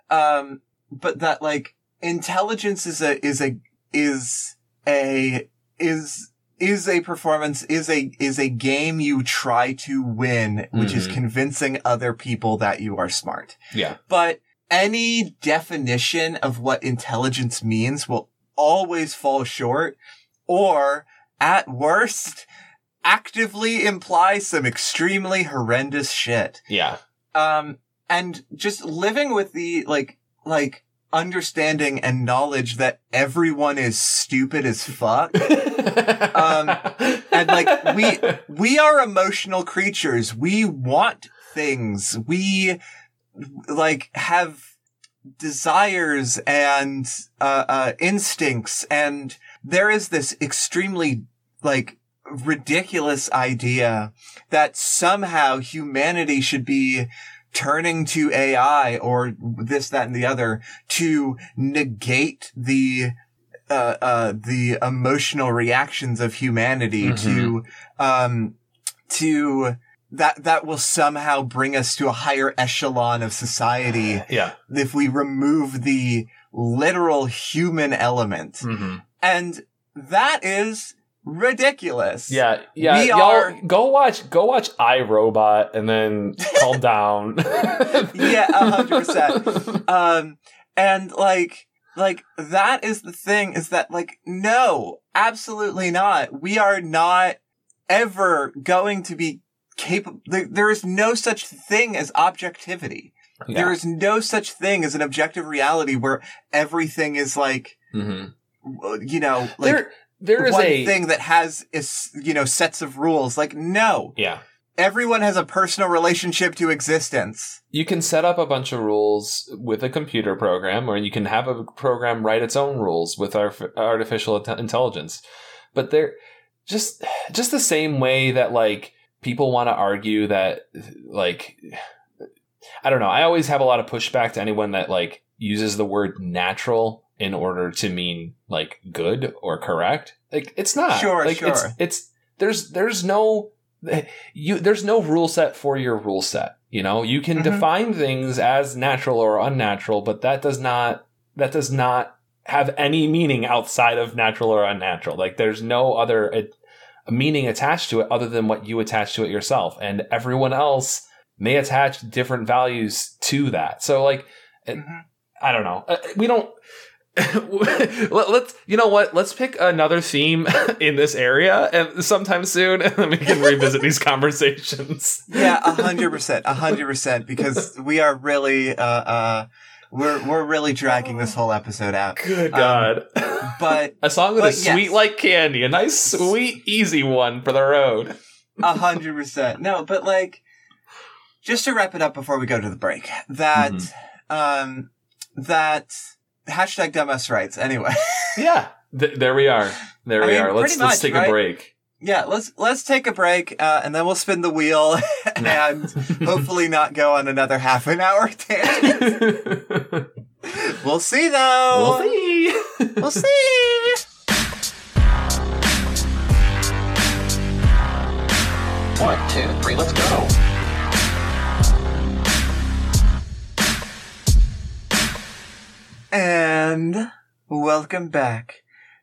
um, but that like intelligence is a, is a, is a, is, is a performance, is a, is a game you try to win, which is Mhm. convincing other people that you are smart. yeah, But any definition of what intelligence means will always fall short or at worst actively imply some extremely horrendous shit yeah, um and just living with the like like understanding and knowledge that everyone is stupid as fuck. Um, and like we we are emotional creatures. We want things. We like have desires and uh, uh instincts. And there is this extremely like ridiculous idea that somehow humanity should be turning to AI or this, that, and the other to negate the uh, uh, the emotional reactions of humanity to um to that that will somehow bring us to a higher echelon of society yeah, if we remove the literal human element. Hmm and that is ridiculous yeah, yeah. We Y'all are- go watch go watch iRobot and then calm down. Yeah, a hundred percent. um and like like that is the thing is that like no absolutely not we are not ever going to be capable there, there is no such thing as objectivity Yeah. there is no such thing as an objective reality where everything is like Mhm. you know like there there is one a thing that has is you know sets of rules like no yeah. everyone has a personal relationship to existence you can set up a bunch of rules with a computer program, or you can have a program write its own rules with our artificial intelligence. But they're just just the same way that like people want to argue that like I don't know. I always have a lot of pushback to anyone that like uses the word natural in order to mean like good or correct. Like it's not. Sure, like, It's, sure. it's there's there's no you there's no rule set for your rule set. You know, you can Mhm. define things as natural or unnatural, but that does not that does not have any meaning outside of natural or unnatural. Like there's no other uh, meaning attached to it other than what you attach to it yourself, and everyone else may attach different values to that. So like, Mhm. I don't know. Uh, we don't. Let- Let's you know what? Let's pick another theme in this area and sometime soon, and then we can revisit these conversations. Yeah, a hundred percent, a hundred percent, because we are really, uh, uh, we're we're really dragging this whole episode out. Good Um, God! But a song with a yes. sweet like candy, a nice, sweet, easy one for the road. a hundred percent, no, but like, just to wrap it up before we go to the break, that, Mm-hmm. um, that hashtag dumbass rights. Anyway, Yeah, th- there we are. There I we mean, are. Let's pretty let's take right? a break. yeah. Let's let's take a break, uh, and then we'll spin the wheel, and hopefully not go on another half an hour tangent. We'll see though. we'll see. We'll see. One, two, three, let's go. And welcome back.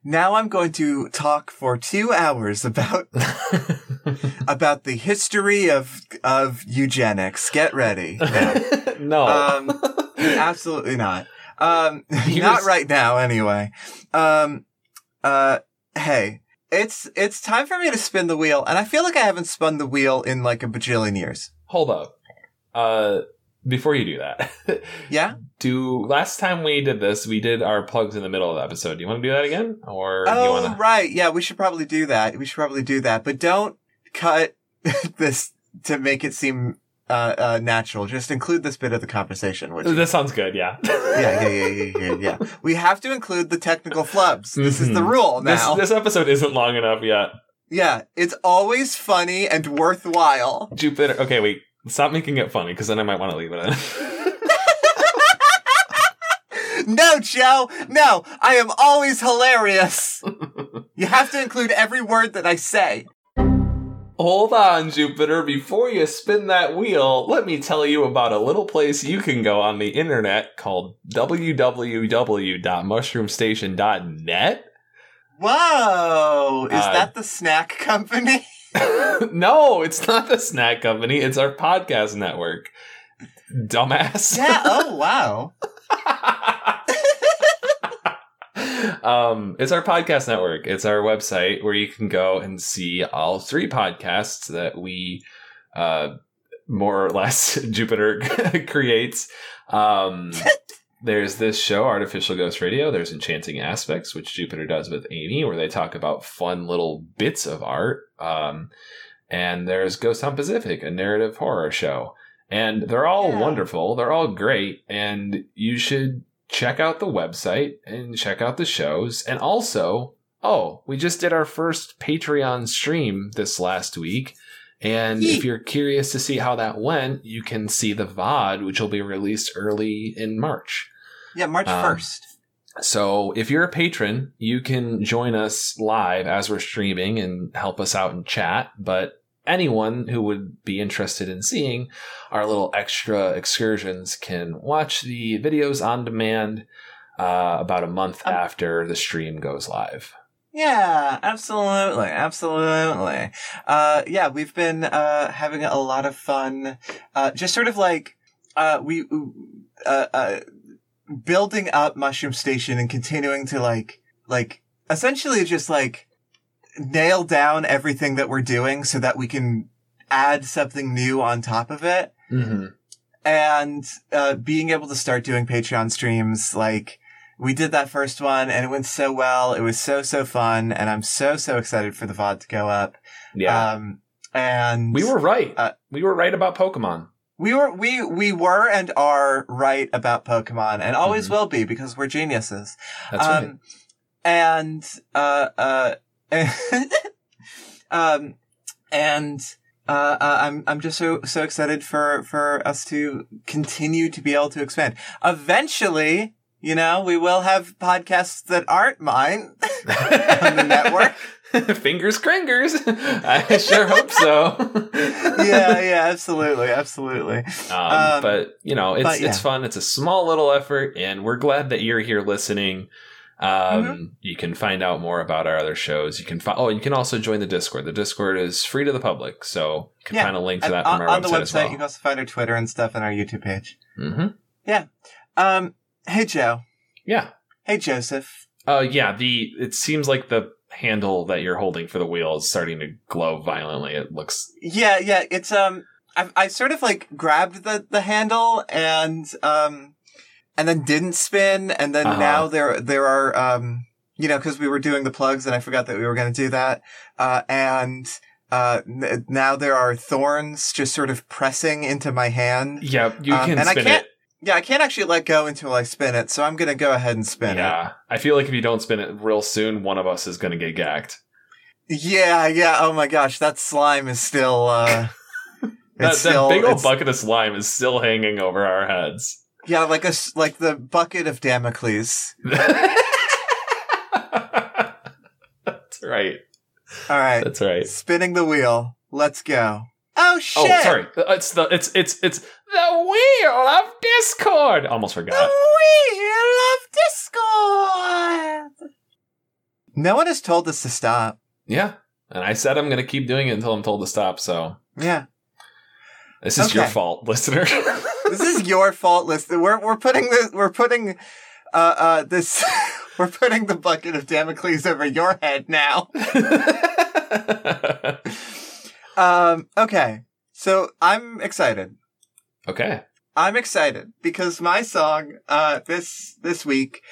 Now I'm going to talk for two hours about about the history of of eugenics. Get ready. No, no. um, absolutely not. Um, not right now. Anyway. Um, uh, hey, it's it's time for me to spin the wheel, and I feel like I haven't spun the wheel in like a bajillion years. Hold up. Uh, before you do that, Yeah. do last time we did this, we did our plugs in the middle of the episode. Do you want to do that again, or Oh, want to? right. Yeah, we should probably do that. We should probably do that. But don't cut this to make it seem uh, uh, natural. Just include this bit of the conversation. Which This sounds good. Yeah. yeah, yeah, yeah, yeah, yeah, yeah. We have to include the technical flubs. This is the Mhm. rule This now. this episode isn't long enough yet. yeah, it's always funny and worthwhile. Jupiter. Okay, wait. Stop making it funny, because then I might want to leave it in. No, Joe. No, I am always hilarious. you have to include every word that I say. Hold on, Jupiter. Before you spin that wheel, let me tell you about a little place you can go on the internet called www.mushroomstation.net. Whoa! Is Uh, that the snack company? no, it's not the snack company. It's our podcast network. Dumbass. yeah. Oh, wow. um, it's our podcast network. It's our website where you can go and see all three podcasts that we, uh, more or less Jupiter creates. Um, there's this show, Artificial Ghost Radio. There's Enchanting Aspects, which Jupiter does with Amy, where they talk about fun little bits of art. Um, and there's Ghost Hunt Pacific, a narrative horror show. And they're all Yeah. wonderful. They're all great. And you should check out the website and check out the shows. And also, oh, we just did our first Patreon stream this last week. And if you're curious to see how that went, you can see the VOD, which will be released early in March. Yeah, March Um, 1st. So if you're a patron, you can join us live as we're streaming and help us out in chat. But anyone who would be interested in seeing our little extra excursions can watch the videos on demand uh, about a month Um, after the stream goes live. Yeah, absolutely, absolutely. Uh, yeah, we've been uh, having a lot of fun. Uh, just sort of like uh, we uh, uh, building up Mushroom Station and continuing to like like essentially just like nail down everything that we're doing so that we can add something new on top of it. Mm-hmm. and uh, being able to start doing Patreon streams, like we did that first one and it went so well. It was so so fun, and I'm so so excited for the VOD to go up. Yeah, Um, and we were right. uh, we were right about Pokemon. We were we we were and are right about Pokemon, and always Mhm. will be because we're geniuses. That's um, right. And uh uh, um, and uh, uh, I'm I'm just so so excited for for us to continue to be able to expand. Eventually, you know, we will have podcasts that aren't mine on the network. Fingers cringers. I sure hope so. yeah, yeah, absolutely, absolutely. Um, Um, but you know, it's yeah. it's fun. It's a small little effort, and we're glad that you're here listening. Um, Mm-hmm. You can find out more about our other shows. You can find. Oh, you can also join the Discord. The Discord is free to the public, so you can Yeah, find a link to that on, from our on the website, as website, you can also find our Twitter and stuff and our YouTube page. hmm Yeah. Um, hey Joe, Yeah. hey Joseph. Uh, yeah. The it seems like the handle that you're holding for the wheel is starting to glow violently. It looks. Yeah, yeah, it's um I I sort of like grabbed the the handle and um and then didn't spin and then Uh-huh. now there there are um you know cuz we were doing the plugs and I forgot that we were going to do that uh and uh n- now there are thorns just sort of pressing into my hand. Yeah, you Um, can and I spin can't- it. Yeah, I can't actually let go until I spin it, so I'm gonna go ahead and spin it. Yeah. I feel like if you don't spin it real soon, one of us is going to get gagged. it. Yeah, yeah. Oh my gosh, that slime is still. uh That, that still, big old bucket of slime is still hanging over our heads. Yeah, like a like the bucket of Damocles. That's right. All right, That's right. spinning the wheel. Let's go. Oh shit! Oh, sorry. It's the it's it's it's the wheel of discord. Almost forgot. The wheel of discord. No one has told us to stop. Yeah. And I said I'm going to keep doing it until I'm told to stop. So Yeah, this is your fault, listener. this is your fault. listener. we're we're putting this. We're putting uh uh this. we're putting the bucket of Damocles over your head now. Um. Okay. So I'm excited. Okay. I'm excited because my song uh this this week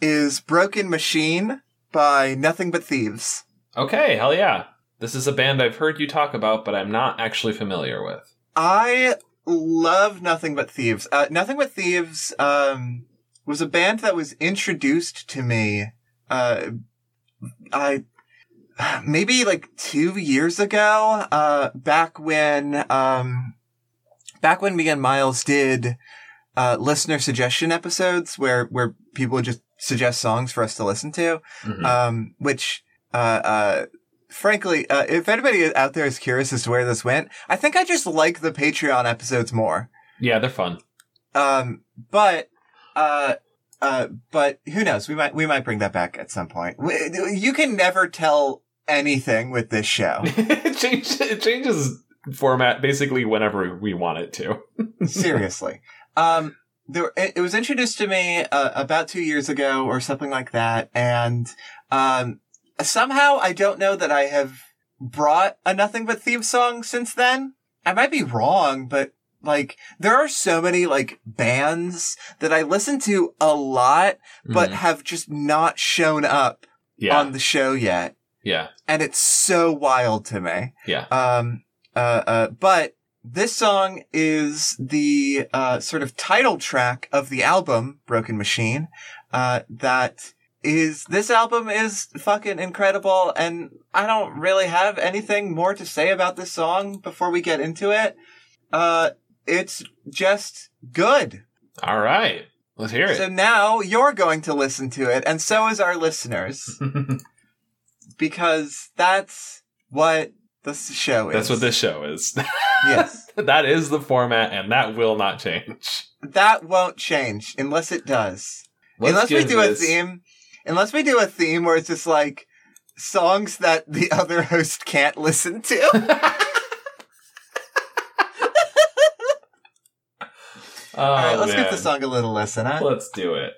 is Broken Machine by Nothing But Thieves. Okay. Hell yeah. This is a band I've heard you talk about, but I'm not actually familiar with. I love Nothing But Thieves. Uh, Nothing But Thieves um, was a band that was introduced to me. Uh, I maybe like two years ago. Uh, back when um, back when me and Miles did uh, listener suggestion episodes, where where people would just suggest songs for us to listen to. Mhm. Um, which uh, uh, frankly, uh, if anybody out there is curious as to where this went, I think I just like the Patreon episodes more. yeah, they're fun. Um, but, uh, uh, but who knows? We might, we might bring that back at some point. You can never tell anything with this show. it, change, it changes format basically whenever we want it to. Seriously. Um, there, it, was introduced to me, uh, about two years ago or something like that. And, um, somehow I don't know that I have brought a Nothing But Thieves song since then. I might be wrong, but like, there are so many like bands that I listen to a lot, but Mhm. have just not shown up yeah, on the show yet. yeah, And it's so wild to me. yeah. Um, uh, uh, but this song is the, uh, sort of title track of the album, Broken Machine, uh, that is, this album is fucking incredible. And I don't really have anything more to say about this song before we get into it. Uh, it's just good. All right, let's hear it. So now you're going to listen to it, and so is our listeners, because that's what this show is. That's what this show is. Yes. that is the format, and that will not change. That won't change unless it does. Let's unless we do a theme, unless we do a theme where it's just like songs that the other host can't listen to. Oh, All right, oh, let's man. give the song a little listen, huh? Let's do it.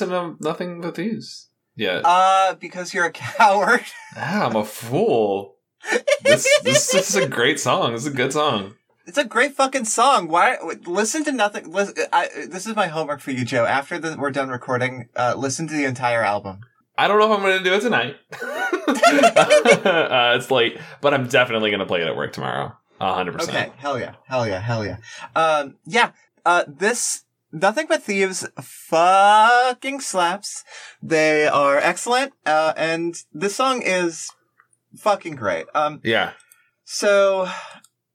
Why haven't I listened to nothing but thieves yet? uh, because you're a coward. ah, I'm a fool. This, this this is a great song. This is a good song. It's a great fucking song. Why listen to nothing? Listen, I, this is my homework for you, Joe. After the, we're done recording, uh, listen to the entire album. I don't know if I'm going to do it tonight. uh, it's late, but I'm definitely going to play it at work tomorrow. A hundred Okay, percent. hell yeah, hell yeah, hell yeah. Um, yeah. Uh, this nothing but thieves fucking slaps. They are excellent. Uh, and this song is fucking great. Um, Yeah. so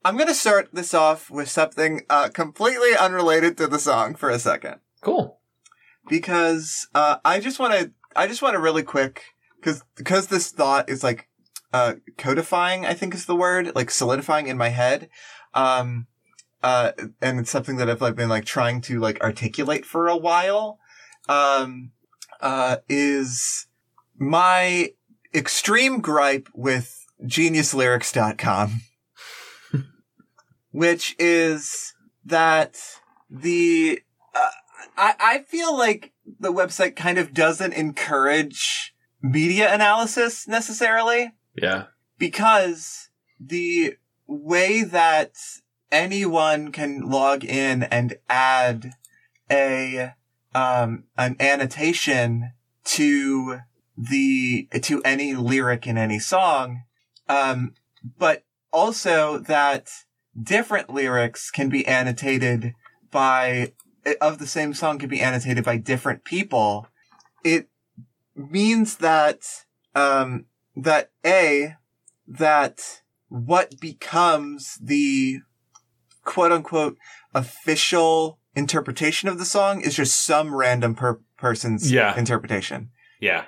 I'm gonna start this off with something uh completely unrelated to the song for a second. Cool. because uh, I just want to I just want to really quick because because this thought is like uh, codifying I think is the word like solidifying in my head. Um, uh, and it's something that I've like been like trying to like articulate for a while, um, uh, is my extreme gripe with geniuslyrics.com, which is that the, uh, I, I feel like the website kind of doesn't encourage media analysis necessarily Yeah. because the way that anyone can log in and add a um an annotation to the to any lyric in any song. Um but also that different lyrics can be annotated by of the same song can be annotated by different people. It means that um that a that what becomes the quote unquote official interpretation of the song is just some random per- person's Yeah. interpretation. Yeah.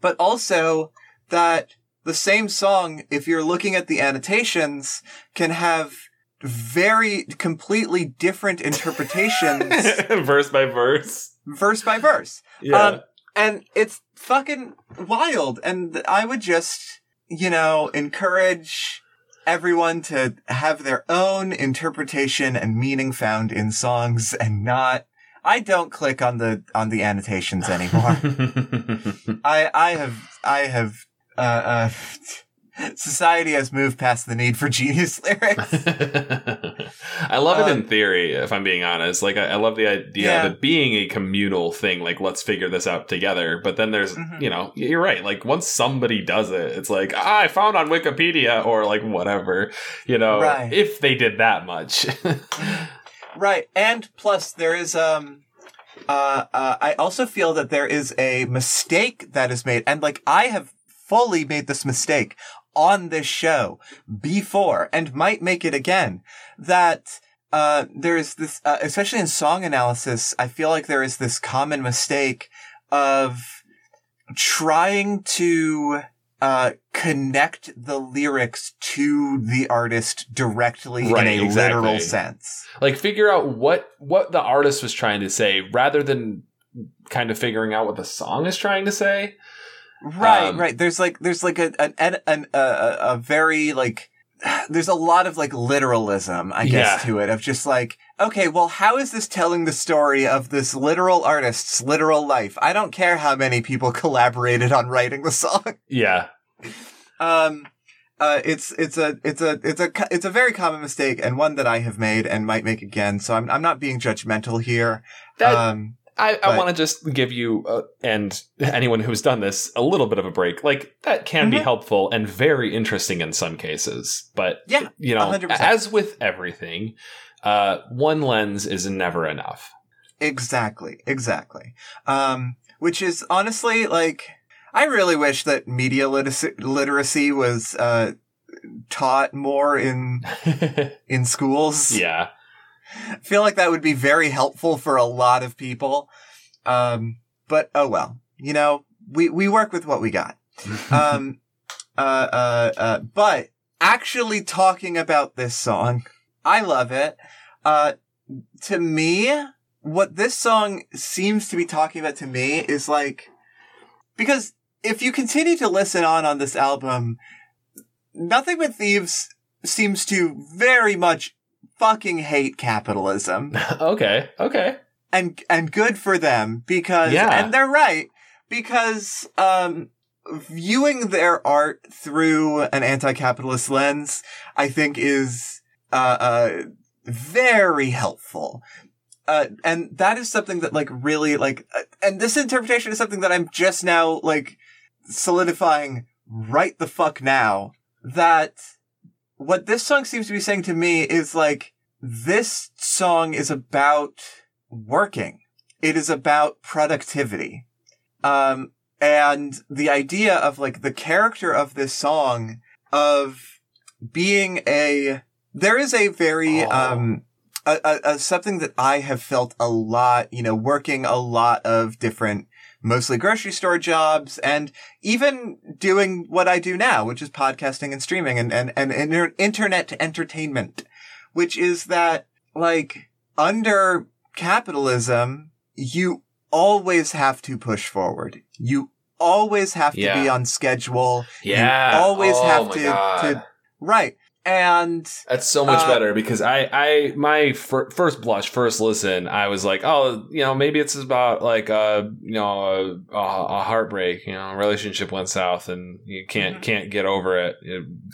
But also that the same song, if you're looking at the annotations, can have very completely different interpretations verse by verse. verse by verse. Yeah. Um, and it's fucking wild. And I would just, you know, encourage everyone to have their own interpretation and meaning found in songs and not, I don't click on the, on the annotations anymore. I, I have, I have, uh, uh, society has moved past the need for genius lyrics. I love it in Um, theory, if I'm being honest. Like, I, I love the idea Yeah. of it being a communal thing. Like, let's figure this out together. But then there's, Mhm. you know, you're right. Like, once somebody does it, it's like, ah, I found on Wikipedia or like whatever, you know, Right. if they did that much. Right. And plus there is, um, uh, uh, I also feel that there is a mistake that is made. And like, I have fully made this mistake on this show before and might make it again that, uh, there is this, uh, especially in song analysis, I feel like there is this common mistake of trying to, uh, connect the lyrics to the artist directly Right, in a exactly. literal sense. like, figure out what, what the artist was trying to say rather than kind of figuring out what the song is trying to say. Right, Um, right. There's like there's like a an, an, a, a very like there's a lot of like literalism, I guess, Yeah. to it of just like okay, well, how is this telling the story of this literal artist's literal life? I don't care how many people collaborated on writing the song. Yeah. Um, uh, it's it's a it's a it's a it's a very common mistake and one that I have made and might make again. So I'm I'm not being judgmental here. That, um, I, I want to just give you uh, and anyone who's done this a little bit of a break. Like that can be Mhm. helpful and very interesting in some cases, but Yeah, you know, 100%. as with everything, uh, one lens is never enough. Exactly, exactly. Um, which is honestly like, I really wish that media literacy, literacy was, uh, taught more in, in schools. yeah, I feel like that would be very helpful for a lot of people. Um, but oh well, you know, we, we work with what we got. Um, uh, uh, uh, but actually talking about this song, I love it. Uh, to me, what this song seems to be talking about to me is like, because if you continue to listen on on this album, Nothing But Thieves seems to very much fucking hate capitalism. Okay, okay, and and good for them because Yeah. and they're right because um viewing their art through an anti-capitalist lens i think is uh uh very helpful. Uh and that is something that like really like uh, and this interpretation is something that i'm just now like solidifying right the fuck now that what this song seems to be saying to me is like this song is about working. It is about productivity. Um, and the idea of like the character of this song of being a, there is a very, Oh. um, a, a, a something that I have felt a lot, you know, working a lot of different, mostly grocery store jobs and even doing what I do now, which is podcasting and streaming and, and, and inter- internet entertainment, which is that like under capitalism, you always have to push forward. You always have to Yeah. be on schedule. Yeah. You always Oh have to, to, right. And That's so much Uh, better because I, I, my fir- first blush, first listen, I was like, oh, you know, maybe it's about like, uh, you know, a, a, a heartbreak, you know, a relationship went south and you can't, Mhm. can't get over it,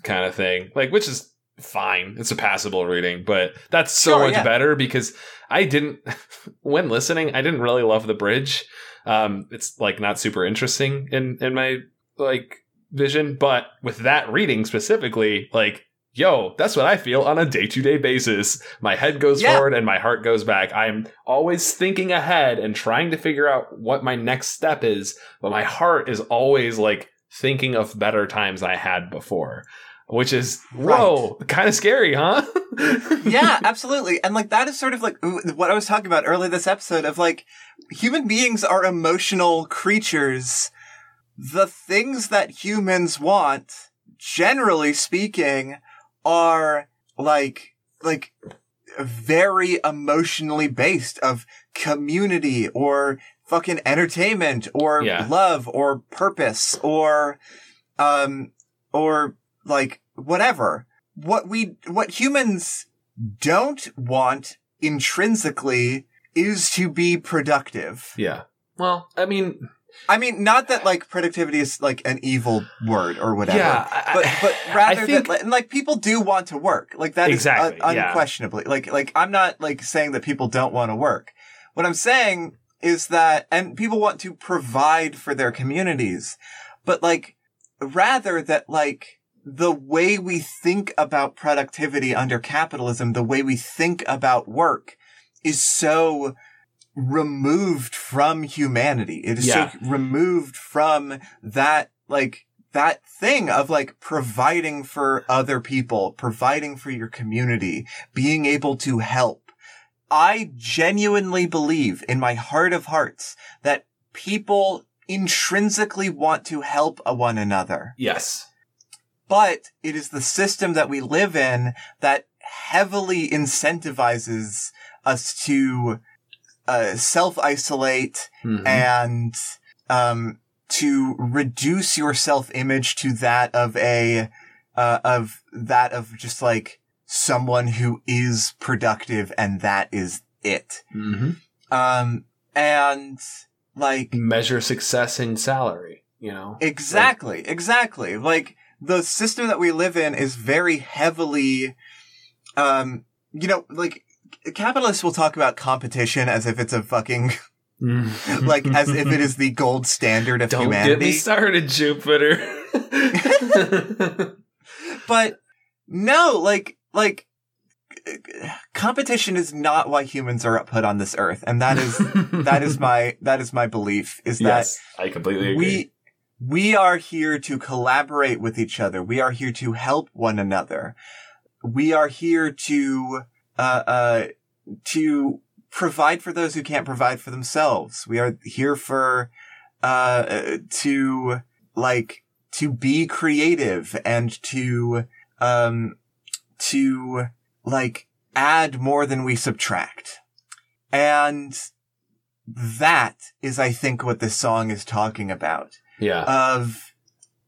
kind of thing. Like, which is fine. It's a passable reading, but that's so Sure, much yeah. better because I didn't, when listening, I didn't really love the bridge. Um, it's like not super interesting in, in my like vision, but with that reading specifically, like, yo, that's what I feel on a day to day basis. My head goes Yeah. forward and my heart goes back. I'm always thinking ahead and trying to figure out what my next step is, but my heart is always like thinking of better times I had before, which is, whoa, kind of scary, huh? yeah, absolutely. And like that is sort of like what I was talking about earlier this episode of like human beings are emotional creatures. The things that humans want, generally speaking, are like like very emotionally based of community or fucking entertainment or Yeah. love or purpose or um or like whatever what we what humans don't want intrinsically is to be productive. yeah. Well, I mean, I mean, not that like productivity is like an evil word or whatever. Yeah, I- but but rather think- that and, like people do want to work. Like that is Exactly, un- yeah. unquestionably. Like like I'm not like saying that people don't want to work. What I'm saying is that and people want to provide for their communities. But like rather that like the way we think about productivity under capitalism, the way we think about work is so removed from humanity. It is Yeah. so removed from that, like, that thing of like providing for other people, providing for your community, being able to help. I genuinely believe in my heart of hearts that people intrinsically want to help one another. yes. But it is the system that we live in that heavily incentivizes us to uh, self-isolate Mhm. and um, to reduce your self-image to that of a uh, of that of just like someone who is productive and that is it. Mhm. Um, and like Measure success in salary, you know? Exactly, exactly. Like the system that we live in is very heavily, um, you know, like capitalists will talk about competition as if it's a fucking, like as if it is the gold standard of Don't humanity. get me started, Jupiter. but no, like, like competition is not why humans are put on this earth, and that is that is my that is my belief. Is that yes, I completely agree. we we are here to collaborate with each other. We are here to help one another. We are here to uh, uh, to provide for those who can't provide for themselves. We are here for uh, to like to be creative and to um to like add more than we subtract. And that is, I think, what this song is talking about yeah. of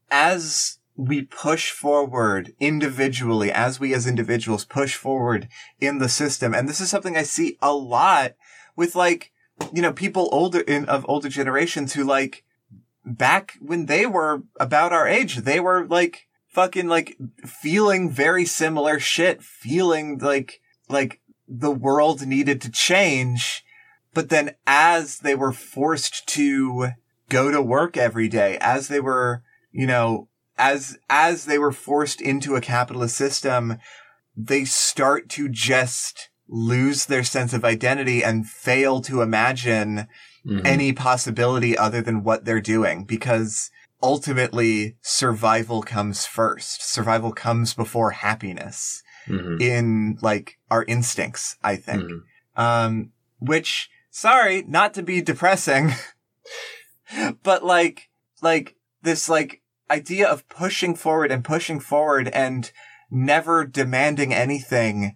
as we push forward individually, as we as individuals push forward in the system. And this is something I see a lot with like, you know, people older in, of older generations who like back when they were about our age, they were like fucking like feeling very similar shit, feeling like, like the world needed to change. But then as they were forced to go to work every day as they were, you know, as, as they were forced into a capitalist system, they start to just lose their sense of identity and fail to imagine Mhm. any possibility other than what they're doing because ultimately survival comes first. Survival comes before happiness Mhm. in like our instincts, I think. Mhm. Um, which, sorry, not to be depressing, but like, like this like idea of pushing forward and pushing forward and never demanding anything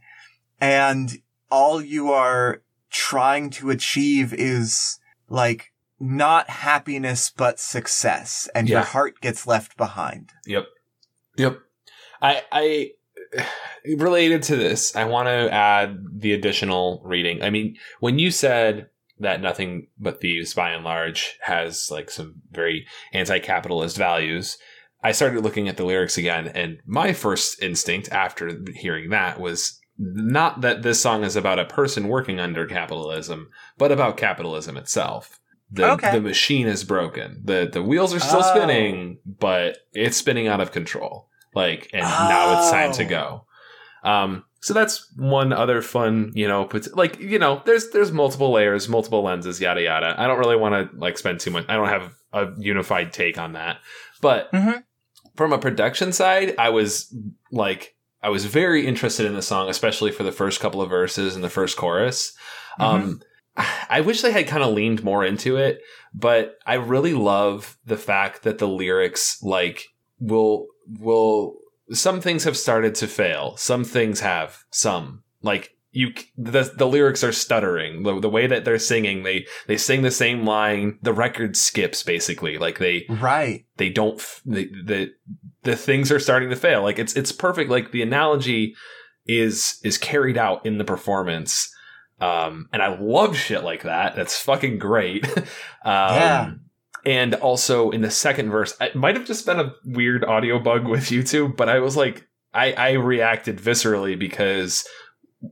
and all you are trying to achieve is like not happiness but success and your heart gets left behind. Yep. Yep. I I related to this, I want to add the additional reading. I mean, when you said that nothing but thieves by and large has like some very anti-capitalist values, I started looking at the lyrics again and my first instinct after hearing that was not that this song is about a person working under capitalism, but about capitalism itself. The, Okay. the machine is broken. The the wheels are still Oh. spinning, but it's spinning out of control. Like, and now it's time to Oh. go. Um, so that's one other fun, you know, pot- like you know, there's there's multiple layers, multiple lenses, yada yada. I don't really want to like spend too much. I don't have a unified take on that, but Mhm. from a production side, I was like, I was very interested in the song, especially for the first couple of verses and the first chorus. Um, I wish they had kind of leaned more into it, but I really love the fact that the lyrics like will will some things have started to fail. Some things have some like you the the lyrics are stuttering. The, the way that they're singing, they they sing the same line. The record skips basically. Like they Right. they don't the the things are starting to fail. Like it's it's perfect. Like the analogy is is carried out in the performance. Um, and I love shit like that. That's fucking great. um, Yeah. And also in the second verse, it might have just been a weird audio bug with YouTube, but I was like, I, I reacted viscerally because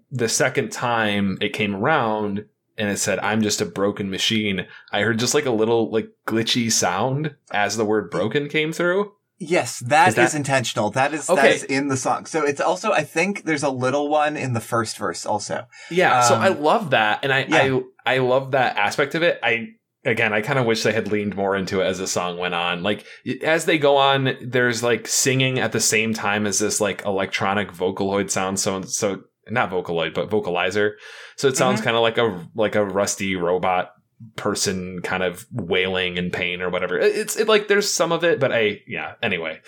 the second time it came around and it said, I'm just a broken machine, I heard just like a little like glitchy sound as the word broken came through. Yes, that Is is, that- intentional. That is that Okay. is in the song. So it's also I think there's a little one in the first verse also. Yeah, so Um, I love that, and I, yeah. I I love that aspect of it. I again, I kind of wish they had leaned more into it as the song went on. Like as they go on, there's like singing at the same time as this like electronic vocaloid sound. So so not vocaloid, but vocalizer. So it sounds mm-hmm. kind of like a like a rusty robot person kind of wailing in pain or whatever. It's it like there's some of it, but I yeah. Anyway,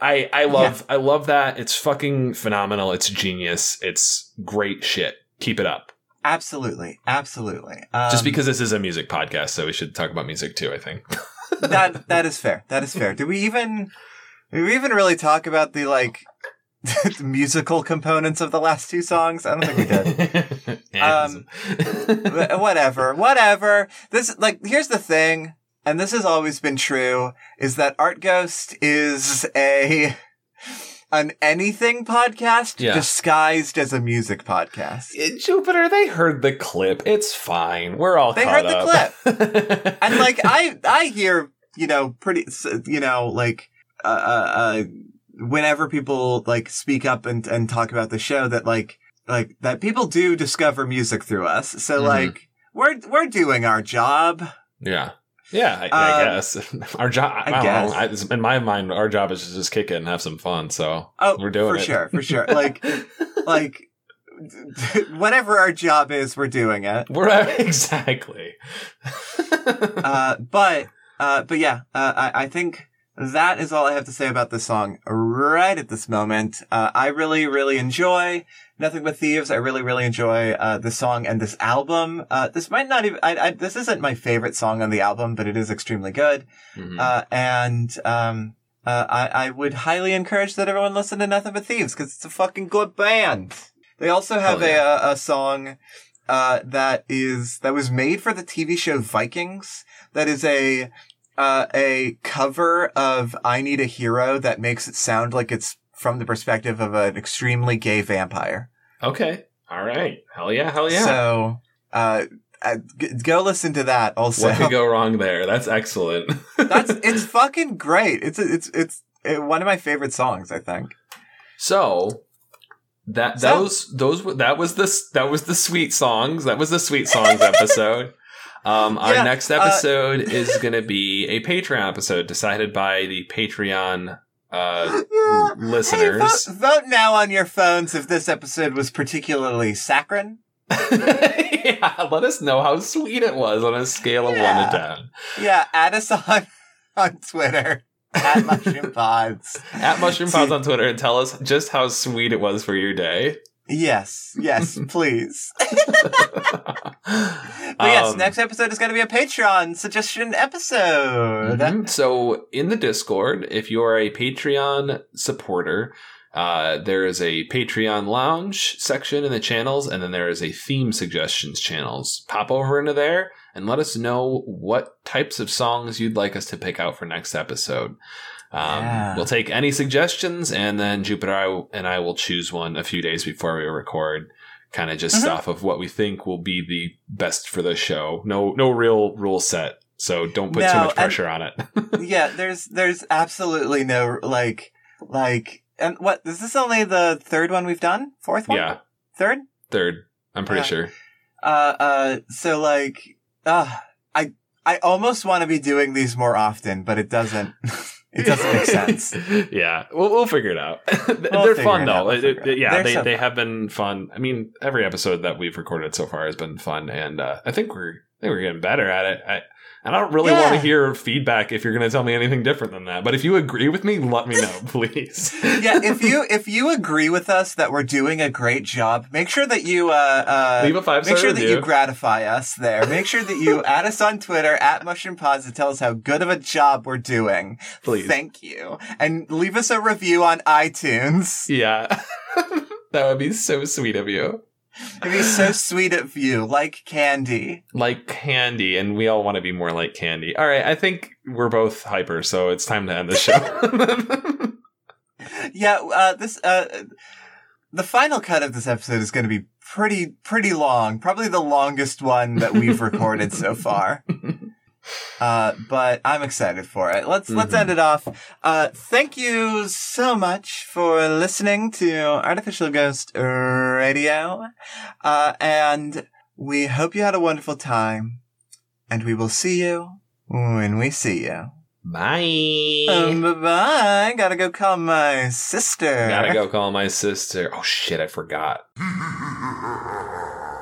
I I love I love that. It's fucking phenomenal. It's genius. It's great shit. Keep it up. Absolutely, absolutely. Um, Just because this is a music podcast, so we should talk about music too. I think. that that is fair. That is fair. Do we even do we even really talk about the like the musical components of the last two songs? I don't think we did. Um, whatever, whatever. This like here's the thing, and this has always been true, is that Art Ghost is a an anything podcast Yeah. disguised as a music podcast. Jupiter, they heard the clip. It's fine. We're all They caught heard the up. And like I I hear, you know, pretty you know, like uh uh, uh whenever people like speak up and and talk about the show that like like that people do discover music through us. So Mhm. like we're we're doing our job. yeah. Yeah, I, I Um, guess our job. I, I don't know. guess. I, in my mind, our job is to just kick it and have some fun. So Oh, we're doing it. for it sure, for sure. Like like whatever our job is, we're doing it. we're exactly. Uh, but uh, but yeah, uh, I I think that is all I have to say about this song right at this moment. Uh, I really really enjoy Nothing But Thieves. I really really enjoy uh, this song and this album. Uh, this might not even. I, I, this isn't my favorite song on the album, but it is extremely good. Mhm. Uh, and um, uh, I, I would highly encourage that everyone listen to Nothing But Thieves because it's a fucking good band. They also have Hell yeah. a, a, a song uh, that is that was made for the TV show Vikings. That is a uh, a cover of "I Need a Hero" that makes it sound like it's from the perspective of an extremely gay vampire. Okay. All right. Hell yeah. Hell yeah. So, uh, uh, go listen to that. Also, what could go wrong there? That's excellent. that's it's fucking great. It's it's it's uh, one of my favorite songs. I think. So that So- those those were that was the that was the sweet songs. That was the sweet songs episode. Um, our Yeah, next uh, episode is going to be a Patreon episode decided by the Patreon uh, Yeah. listeners. Hey, vote, vote now on your phones if this episode was particularly saccharine. yeah, let us know how sweet it was on a scale of Yeah. one to ten. Yeah, add us on on Twitter at Mushroom Pods. At Mushroom Pods on Twitter and tell us just how sweet it was for your day. Yes, yes, please. but yes, Um, next episode is going to be a Patreon suggestion episode. Mhm. So in the Discord, if you are a Patreon supporter, uh, there is a Patreon lounge section in the channels, and then there is a theme suggestions channels. Pop over into there and let us know what types of songs you'd like us to pick out for next episode. Um, Yeah. We'll take any suggestions, and then Jupiter and I will choose one a few days before we record. Kind of just Mhm. off of what we think will be the best for the show. No, no real rule set. So don't put too No, much and- pressure on it. yeah, there's there's absolutely no like like and what is this only the third one we've done? Fourth one? yeah, Third? third. I'm pretty Uh, sure. Uh uh so like uh I I almost want to be doing these more often, but it doesn't it doesn't make sense. yeah, we'll we'll figure it out. They're fun though. we'll It- it it- yeah, They're they so they have been fun. I mean, every episode that we've recorded so far has been fun, and uh, I think we're I think we're getting better at it. I and I don't really want to hear feedback if you're going to tell me anything different than that. But if you agree with me, let me know, please. yeah, if you if you agree with us that we're doing a great job, make sure that you uh, uh Leave a five make sure that you gratify us there. Make sure that you add us on Twitter at Mushroom Pods to tell us how good of a job we're doing. Please. Thank you. And leave us a review on iTunes. yeah, that would be so sweet of you. It'd be so sweet of you, like candy. Like candy, and we all want to be more like candy. All right, I think we're both hyper, so it's time to end the show. Yeah, uh this uh the final cut of this episode is going to be pretty pretty long, probably the longest one that we've recorded so far. Uh, but I'm excited for it. Let's let's Mhm. end it off. Uh, thank you so much for listening to Artificial Ghost Radio, uh, and we hope you had a wonderful time. And we will see you when we see you. Bye. Um, bye bye. Gotta go call my sister. Gotta go call my sister. Oh shit, I forgot.